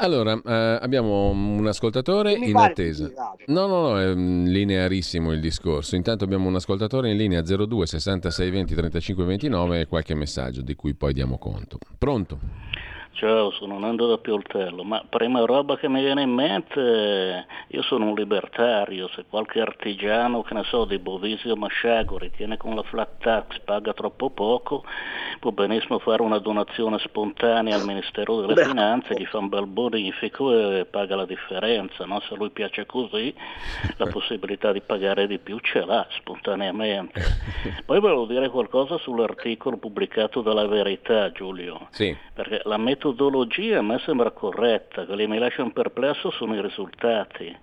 Allora, eh, abbiamo un ascoltatore in attesa. No, no, no, è linearissimo il discorso. Intanto abbiamo un ascoltatore in linea 02 66 20 35 29 e qualche messaggio di cui poi diamo conto. Pronto? Ciao, sono Nando da Pioltello, ma prima roba che mi viene in mente, io sono un libertario, se qualche artigiano, che ne so, di Bovisio Masciago ritiene con la flat tax paga troppo poco, può benissimo fare una donazione spontanea al Ministero delle Beh. Finanze, gli fa un bel bonifico e paga la differenza, no? se a lui piace così la *laughs* possibilità di pagare di più ce l'ha spontaneamente. Poi volevo dire qualcosa sull'articolo pubblicato dalla Verità, Giulio, sì. perché la metodologia metodologia a me sembra corretta, quelli che mi lasciano perplesso sono i risultati.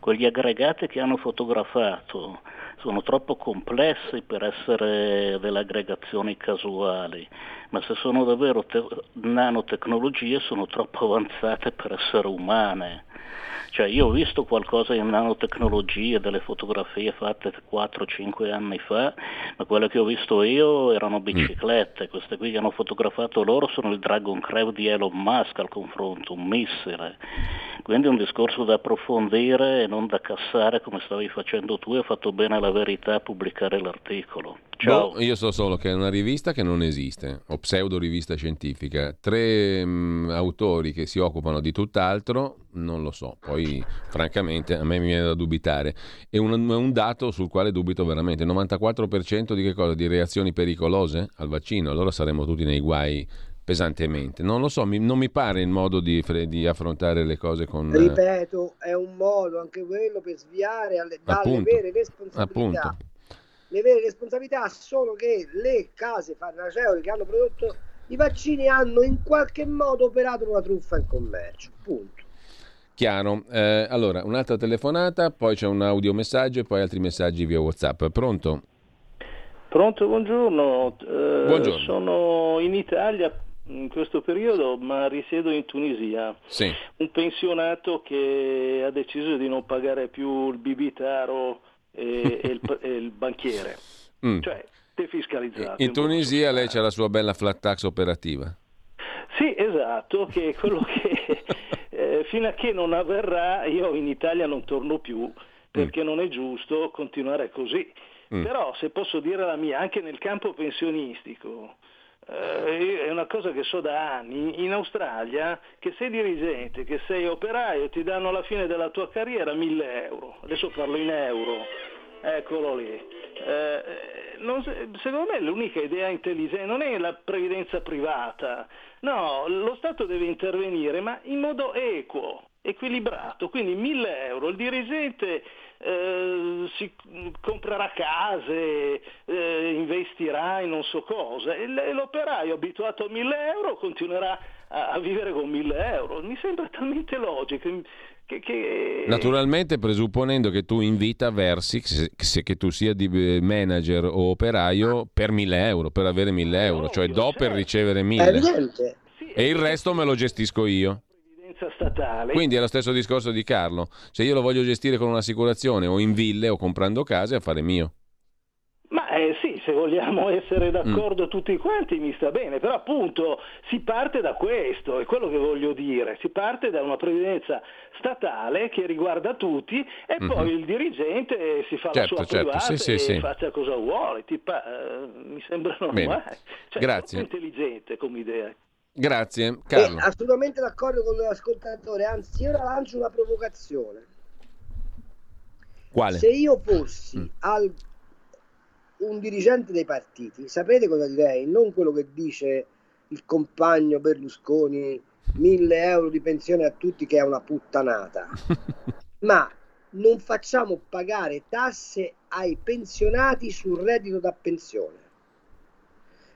Quegli aggregati che hanno fotografato sono troppo complessi per essere delle aggregazioni casuali, ma se sono davvero te- nanotecnologie sono troppo avanzate per essere umane. Cioè io ho visto qualcosa in nanotecnologie, delle fotografie fatte 4-5 anni fa, ma quelle che ho visto io erano mm. biciclette, queste qui che hanno fotografato loro sono il Dragon Crab di Elon Musk al confronto, un missile. Quindi è un discorso da approfondire e non da cassare come stavi facendo tu e ha fatto bene la verità a pubblicare l'articolo. Ciao. Boh, io so solo che è una rivista che non esiste, o pseudo rivista scientifica, tre mh, mm, autori che si occupano di tutt'altro, non lo so, poi francamente a me mi viene da dubitare. È un, un dato sul quale dubito veramente, 94% di che cosa? Di reazioni pericolose al vaccino, allora saremo tutti nei guai pesantemente. Non lo so, mi, non mi pare il modo di, di, affrontare le cose con... Ripeto, è un modo anche quello per sviare alle, dalle appunto, vere responsabilità. Appunto. Le vere responsabilità sono che le case farmaceutiche che hanno prodotto i vaccini hanno in qualche modo operato una truffa in commercio. Punto. Chiaro. Eh, allora, un'altra telefonata, poi c'è un audiomessaggio e poi altri messaggi via WhatsApp. Pronto? Pronto, buongiorno. Eh, buongiorno. Sono in Italia in questo periodo, ma risiedo in Tunisia. Sì. Un pensionato che ha deciso di non pagare più il bibitaro e, e, il, e il, banchiere, *laughs* mm. cioè defiscalizzato. In Tunisia lei c'ha la sua bella flat tax operativa. Sì, esatto, che è quello che *laughs* eh, fino a che non avverrà io in Italia non torno più perché mm. non è giusto continuare così. Mm. Però se posso dire la mia, anche nel campo pensionistico, eh, è una cosa che so da anni, in Australia che sei dirigente, che sei operaio, ti danno alla fine della tua carriera 1000 euro, adesso parlo in euro, eccolo lì. Eh, non, secondo me l'unica idea intelligente non è la previdenza privata, no, lo Stato deve intervenire ma in modo equo, equilibrato, quindi 1000 euro, il dirigente eh, si comprerà case, eh, investirà in non so cosa e l'operaio abituato a 1000 euro continuerà a, a vivere con 1000 euro. Mi sembra talmente logico. Che, che... Naturalmente presupponendo che tu in vita versi, se, se che tu sia di eh, manager o operaio, per 1000 euro, per avere 1000 euro, cioè do certo. per ricevere 1000. È evidente. e il resto me lo gestisco io statale. Quindi è lo stesso discorso di Carlo. Se io lo voglio gestire con un'assicurazione o in ville o comprando case, è affare mio. Ma eh, sì, se vogliamo essere d'accordo mm. tutti quanti mi sta bene, però appunto si parte da questo, è quello che voglio dire, si parte da una previdenza statale che riguarda tutti e mm-hmm. poi il dirigente si fa certo, la sua certo. privata sì, e sì, faccia cosa vuole, pa- eh, mi sembra normale. Cioè, Grazie. È intelligente come idea. Grazie, Carlo. Eh, assolutamente d'accordo con l'ascoltatore, anzi io la lancio una provocazione. Quale? Se io fossi mm. al, un dirigente dei partiti, sapete cosa direi? Non quello che dice il compagno Berlusconi, mille euro di pensione a tutti che è una puttanata, *laughs* ma non facciamo pagare tasse ai pensionati sul reddito da pensione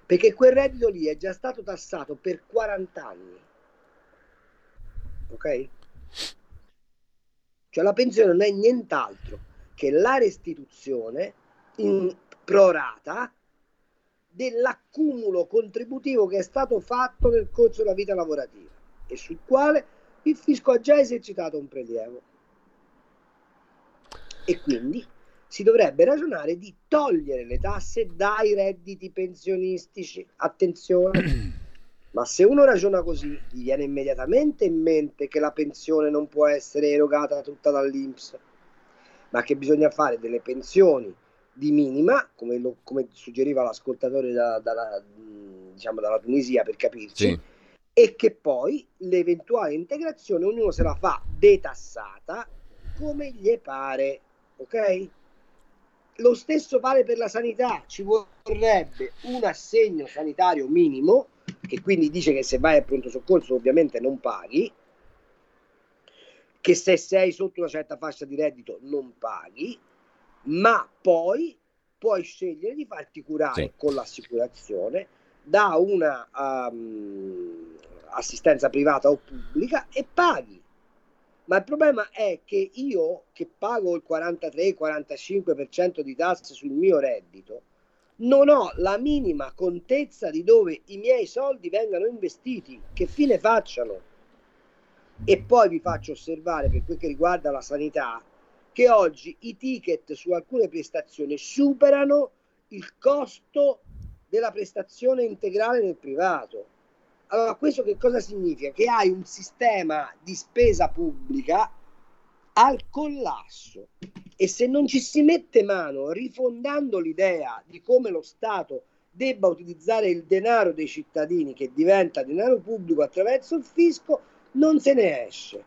perché quel reddito lì è già stato tassato per 40 anni. Ok? Cioè la pensione non è nient'altro che la restituzione in prorata dell'accumulo contributivo che è stato fatto nel corso della vita lavorativa e sul quale il fisco ha già esercitato un prelievo. E quindi si dovrebbe ragionare di togliere le tasse dai redditi pensionistici. Attenzione, *clears throat* ma se uno ragiona così, gli viene immediatamente in mente che la pensione non può essere erogata tutta dall'Inps, ma che bisogna fare delle pensioni di minima, come, lo, come suggeriva l'ascoltatore da, da, diciamo, dalla Tunisia per capirci, sì. e che poi l'eventuale integrazione ognuno se la fa detassata come gli pare, ok? Lo stesso vale per la sanità, ci vorrebbe un assegno sanitario minimo, che quindi dice che se vai al pronto soccorso ovviamente non paghi, che se sei sotto una certa fascia di reddito non paghi, ma poi puoi scegliere di farti curare sì. con l'assicurazione da una um, assistenza privata o pubblica e paghi ma il problema è che io che pago il 43-45% di tasse sul mio reddito, non ho la minima contezza di dove i miei soldi vengano investiti, che fine facciano. E poi vi faccio osservare, per quel che riguarda la sanità, che oggi i ticket su alcune prestazioni superano il costo della prestazione integrale nel privato. Allora, questo che cosa significa? Che hai un sistema di spesa pubblica al collasso e se non ci si mette mano rifondando l'idea di come lo Stato debba utilizzare il denaro dei cittadini che diventa denaro pubblico attraverso il fisco, non se ne esce.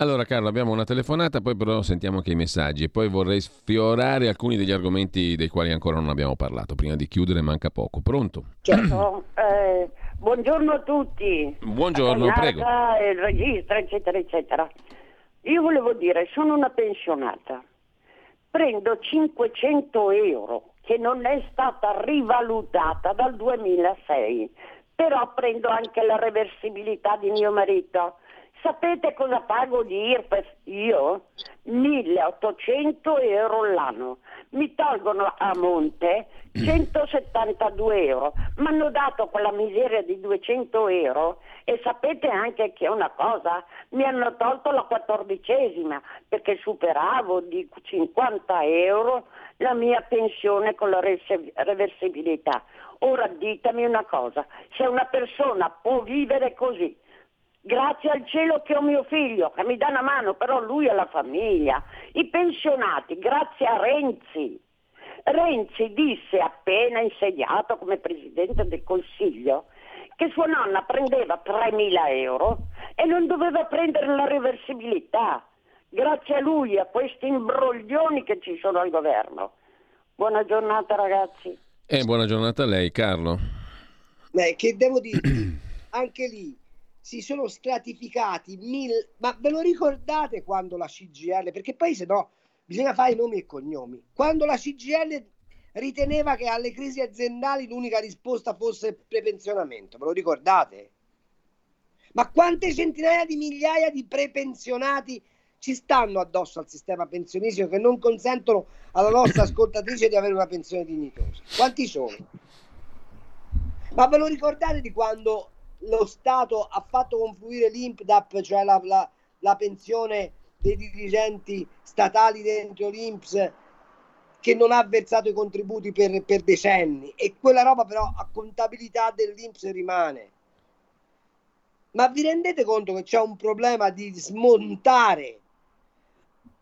Allora Carlo, abbiamo una telefonata, poi però sentiamo anche i messaggi e poi vorrei sfiorare alcuni degli argomenti dei quali ancora non abbiamo parlato. Prima di chiudere manca poco. Pronto? Certo, eh, buongiorno a tutti. Buongiorno, Renata, prego. Il regista, eccetera, eccetera. Io volevo dire, sono una pensionata, prendo 500 euro che non è stata rivalutata dal 2006, però prendo anche la reversibilità di mio marito Sapete cosa pago di IRPEF io? 1800 euro l'anno. Mi tolgono a monte 172 euro. Mi hanno dato quella miseria di 200 euro e sapete anche che una cosa, mi hanno tolto la quattordicesima perché superavo di 50 euro la mia pensione con la reversibilità. Ora ditemi una cosa, se una persona può vivere così, Grazie al cielo che ho mio figlio, che mi dà una mano, però lui ha la famiglia. I pensionati, grazie a Renzi. Renzi disse appena insediato come Presidente del Consiglio che sua nonna prendeva 3.000 euro e non doveva prendere la reversibilità. Grazie a lui, a questi imbroglioni che ci sono al governo. Buona giornata ragazzi. E buona giornata a lei, Carlo. Beh, che devo dire, *clears throat* anche lì si sono stratificati mil... ma ve lo ricordate quando la CGL perché poi se no bisogna fare i nomi e cognomi quando la CGL riteneva che alle crisi aziendali l'unica risposta fosse il prepensionamento ve lo ricordate? ma quante centinaia di migliaia di prepensionati ci stanno addosso al sistema pensionistico che non consentono alla nostra ascoltatrice di avere una pensione dignitosa quanti sono? ma ve lo ricordate di quando lo Stato ha fatto confluire l'INPDAP, cioè la, la, la pensione dei dirigenti statali dentro l'INPS che non ha versato i contributi per, per decenni e quella roba però a contabilità dell'INPS rimane. Ma vi rendete conto che c'è un problema di smontare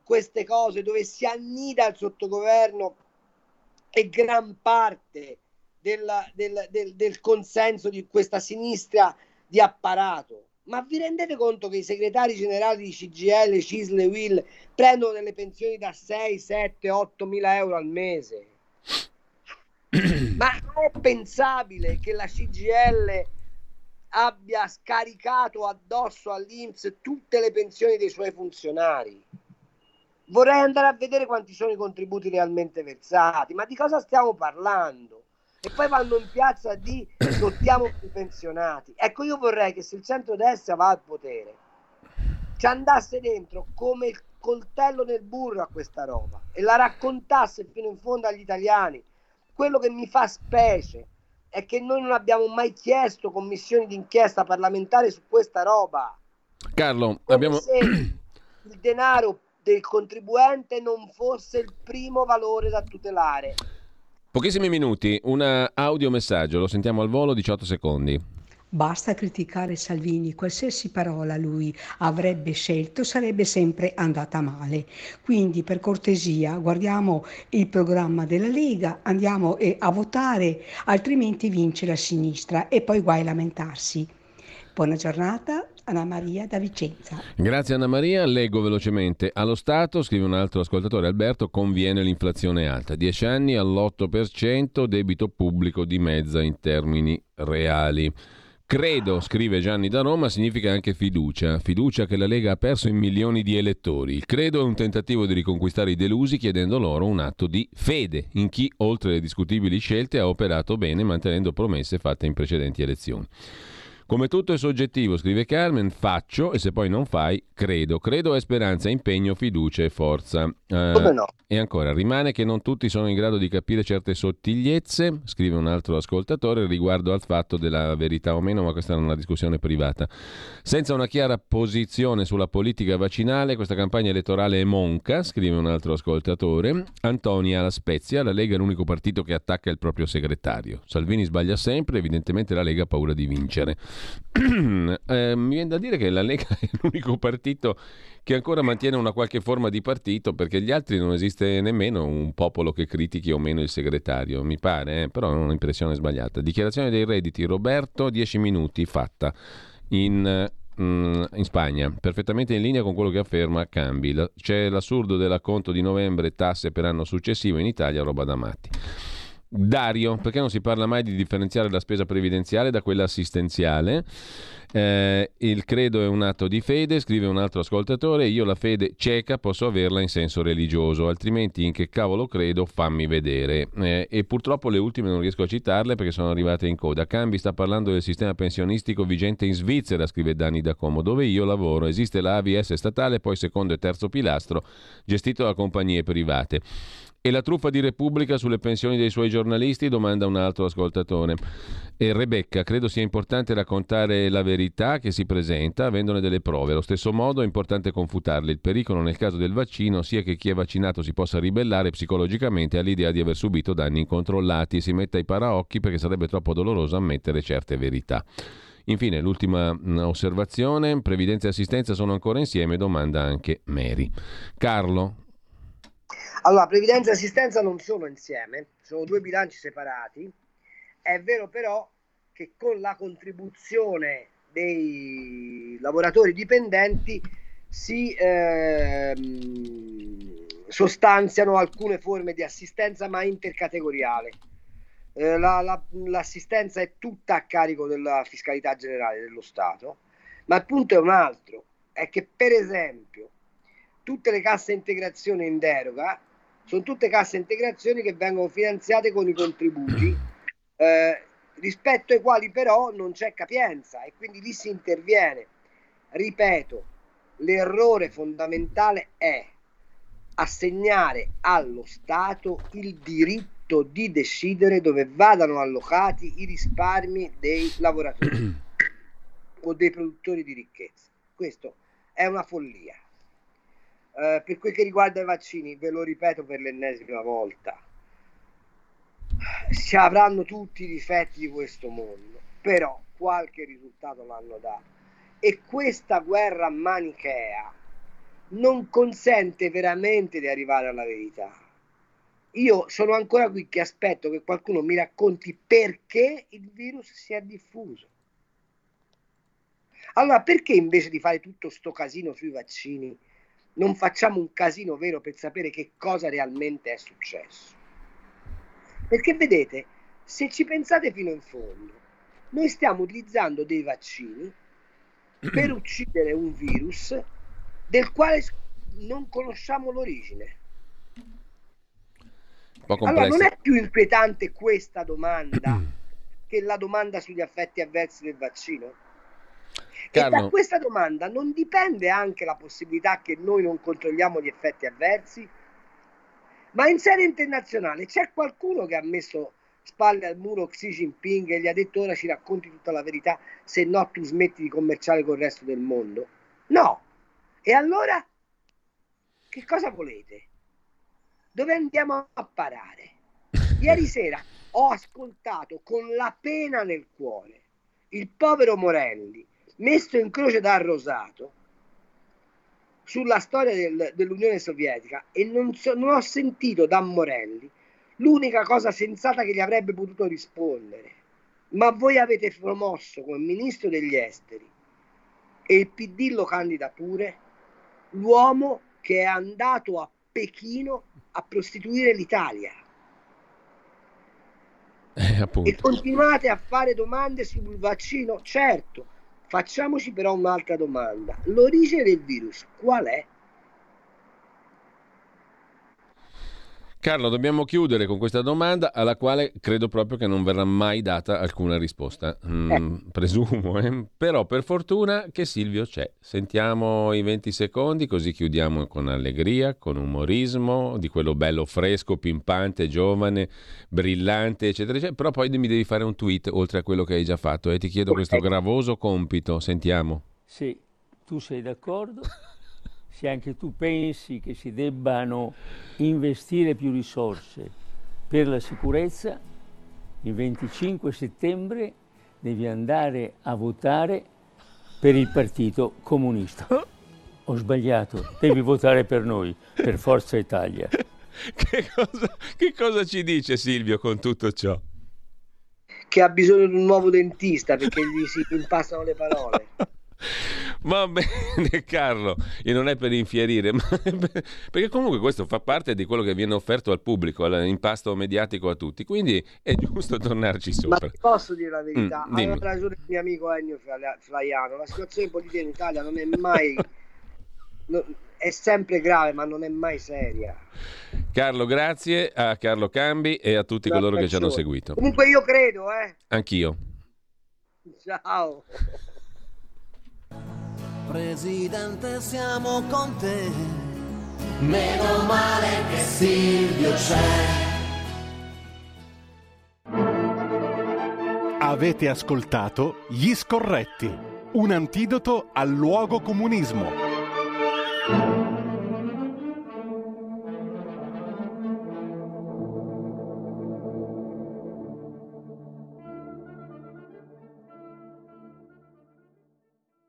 queste cose dove si annida il sottogoverno e gran parte del, del, del, del consenso di questa sinistra di apparato. Ma vi rendete conto che i segretari generali di CGL, Cisle, Will prendono delle pensioni da 6, 7, 8 mila euro al mese? *clears throat* Ma è pensabile che la CGL abbia scaricato addosso all'Inps tutte le pensioni dei suoi funzionari? Vorrei andare a vedere quanti sono i contributi realmente versati, ma di cosa stiamo parlando? E poi vanno in piazza di *coughs* lottiamo i pensionati. Ecco, io vorrei che se il centrodestra va al potere, ci andasse dentro come il coltello nel burro a questa roba e la raccontasse fino in fondo agli italiani. Quello che mi fa specie è che noi non abbiamo mai chiesto commissioni d'inchiesta parlamentare su questa roba. Carlo, abbiamo... se il denaro del contribuente non fosse il primo valore da tutelare. Pochissimi minuti, un audio messaggio, lo sentiamo al volo, 18 secondi. Basta criticare Salvini, qualsiasi parola lui avrebbe scelto sarebbe sempre andata male. Quindi per cortesia guardiamo il programma della Lega, andiamo a votare, altrimenti vince la sinistra e poi guai a lamentarsi. Buona giornata, Anna Maria da Vicenza. Grazie Anna Maria, leggo velocemente. Allo Stato, scrive un altro ascoltatore Alberto, conviene l'inflazione alta. 10 anni all'8%, debito pubblico di mezza in termini reali. Credo, scrive Gianni da Roma, significa anche fiducia, fiducia che la Lega ha perso in milioni di elettori. Il credo è un tentativo di riconquistare i delusi chiedendo loro un atto di fede in chi, oltre le discutibili scelte, ha operato bene mantenendo promesse fatte in precedenti elezioni. Come tutto è soggettivo, scrive Carmen, faccio e se poi non fai, credo. Credo è speranza, impegno, fiducia e forza. Eh, Come no? E ancora, rimane che non tutti sono in grado di capire certe sottigliezze, scrive un altro ascoltatore, riguardo al fatto della verità o meno, ma questa è una discussione privata. Senza una chiara posizione sulla politica vaccinale, questa campagna elettorale è monca, scrive un altro ascoltatore. Antonia La Spezia, la Lega è l'unico partito che attacca il proprio segretario. Salvini sbaglia sempre, evidentemente la Lega ha paura di vincere. *clears throat* eh, mi viene da dire che la Lega *laughs* è l'unico partito che ancora mantiene una qualche forma di partito perché gli altri non esiste nemmeno un popolo che critichi o meno il segretario, mi pare, eh? però è un'impressione sbagliata. Dichiarazione dei redditi, Roberto, 10 minuti, fatta in mm, in Spagna, perfettamente in linea con quello che afferma Cambi. C'è l'assurdo dell'acconto di novembre, tasse per anno successivo, in Italia roba da matti. Dario, perché non si parla mai di differenziare la spesa previdenziale da quella assistenziale? Eh, il credo è un atto di fede, scrive un altro ascoltatore, io la fede cieca posso averla in senso religioso, altrimenti in che cavolo credo fammi vedere. Eh, e purtroppo le ultime non riesco a citarle perché sono arrivate in coda. Cambi sta parlando del sistema pensionistico vigente in Svizzera, scrive Dani da Como, dove io lavoro. Esiste la AVS statale, poi secondo e terzo pilastro, gestito da compagnie private. E la truffa di Repubblica sulle pensioni dei suoi giornalisti? Domanda un altro ascoltatore. E Rebecca, credo sia importante raccontare la verità che si presenta avendone delle prove. Allo stesso modo è importante confutarle. Il pericolo nel caso del vaccino sia che chi è vaccinato si possa ribellare psicologicamente all'idea di aver subito danni incontrollati e si metta ai paraocchi perché sarebbe troppo doloroso ammettere certe verità. Infine, l'ultima mm, osservazione, previdenza e assistenza sono ancora insieme, domanda anche Mary. Carlo, allora, previdenza e assistenza non sono insieme, sono due bilanci separati. È vero però che con la contribuzione dei lavoratori dipendenti si ehm, sostanziano alcune forme di assistenza ma intercategoriale. Eh, la, la, l'assistenza è tutta a carico della fiscalità generale dello Stato, ma il punto è un altro, è che per esempio tutte le casse integrazione in deroga sono tutte casse integrazioni che vengono finanziate con i contributi, *clears throat* eh, rispetto ai quali però non c'è capienza e quindi lì si interviene. Ripeto, l'errore fondamentale è assegnare allo Stato il diritto di decidere dove vadano allocati i risparmi dei lavoratori *clears throat* o dei produttori di ricchezza. Questo è una follia. Eh, per quel che riguarda i vaccini, ve lo ripeto per l'ennesima volta, si avranno tutti i difetti di questo mondo, però qualche risultato l'hanno dato. E questa guerra manichea non consente veramente di arrivare alla verità. Io sono ancora qui che aspetto che qualcuno mi racconti perché il virus si è diffuso. Allora, perché invece di fare tutto sto casino sui vaccini, non facciamo un casino vero per sapere che cosa realmente è successo. Perché vedete, se ci pensate fino in fondo, noi stiamo utilizzando dei vaccini *clears throat* per uccidere un virus del quale non conosciamo l'origine. Allora non è più inquietante questa domanda *clears throat* che la domanda sugli effetti avversi del vaccino? Carlo. E da questa domanda non dipende anche la possibilità che noi non controlliamo gli effetti avversi? Ma in sede internazionale c'è qualcuno che ha messo spalle al muro Xi Jinping e gli ha detto ora ci racconti tutta la verità, se no tu smetti di commerciare con il resto del mondo? No. E allora che cosa volete? Dove andiamo a parare? *laughs* Ieri sera ho ascoltato con la pena nel cuore il povero Morelli messo in croce da Rosato sulla storia del, dell'Unione Sovietica e non, so, non ho sentito da Morelli l'unica cosa sensata che gli avrebbe potuto rispondere. Ma voi avete promosso come ministro degli esteri e il PD lo candida pure l'uomo che è andato a Pechino a prostituire l'Italia. Eh, e continuate a fare domande sul vaccino? Certo, facciamoci però un'altra domanda. L'origine del virus qual è? Carlo, dobbiamo chiudere con questa domanda alla quale credo proprio che non verrà mai data alcuna risposta, mm, eh. presumo, eh? però per fortuna che Silvio c'è. Sentiamo i 20 secondi così chiudiamo con allegria, con umorismo, di quello bello fresco, pimpante, giovane, brillante, eccetera, eccetera. Però poi mi devi fare un tweet oltre a quello che hai già fatto e eh? ti chiedo questo gravoso compito. Sentiamo. Sì, tu sei d'accordo? *laughs* se anche tu pensi che si debbano investire più risorse per la sicurezza, il 25 settembre devi andare a votare per il Partito Comunista. Ho sbagliato, devi votare per noi, per Forza Italia. Che cosa, che cosa ci dice Silvio con tutto ciò? Che ha bisogno di un nuovo dentista perché gli si impastano le parole. *laughs* Va bene *laughs* Carlo, e non è per infierire, ma *laughs* perché comunque questo fa parte di quello che viene offerto al pubblico, l'impasto mediatico a tutti, quindi è giusto *laughs* tornarci sopra. Ma posso dire la verità, mm, aveva ragione il mio amico Ennio Flaiano, la situazione politica in Italia non è mai... è sempre grave, ma non è mai seria. Carlo, grazie a Carlo Cambi e a tutti coloro che ci hanno seguito. Comunque io credo, eh. Anch'io. Ciao. Presidente, siamo con te. Meno male che Silvio c'è. Avete ascoltato Gli Scorretti, un antidoto al luogo comunismo.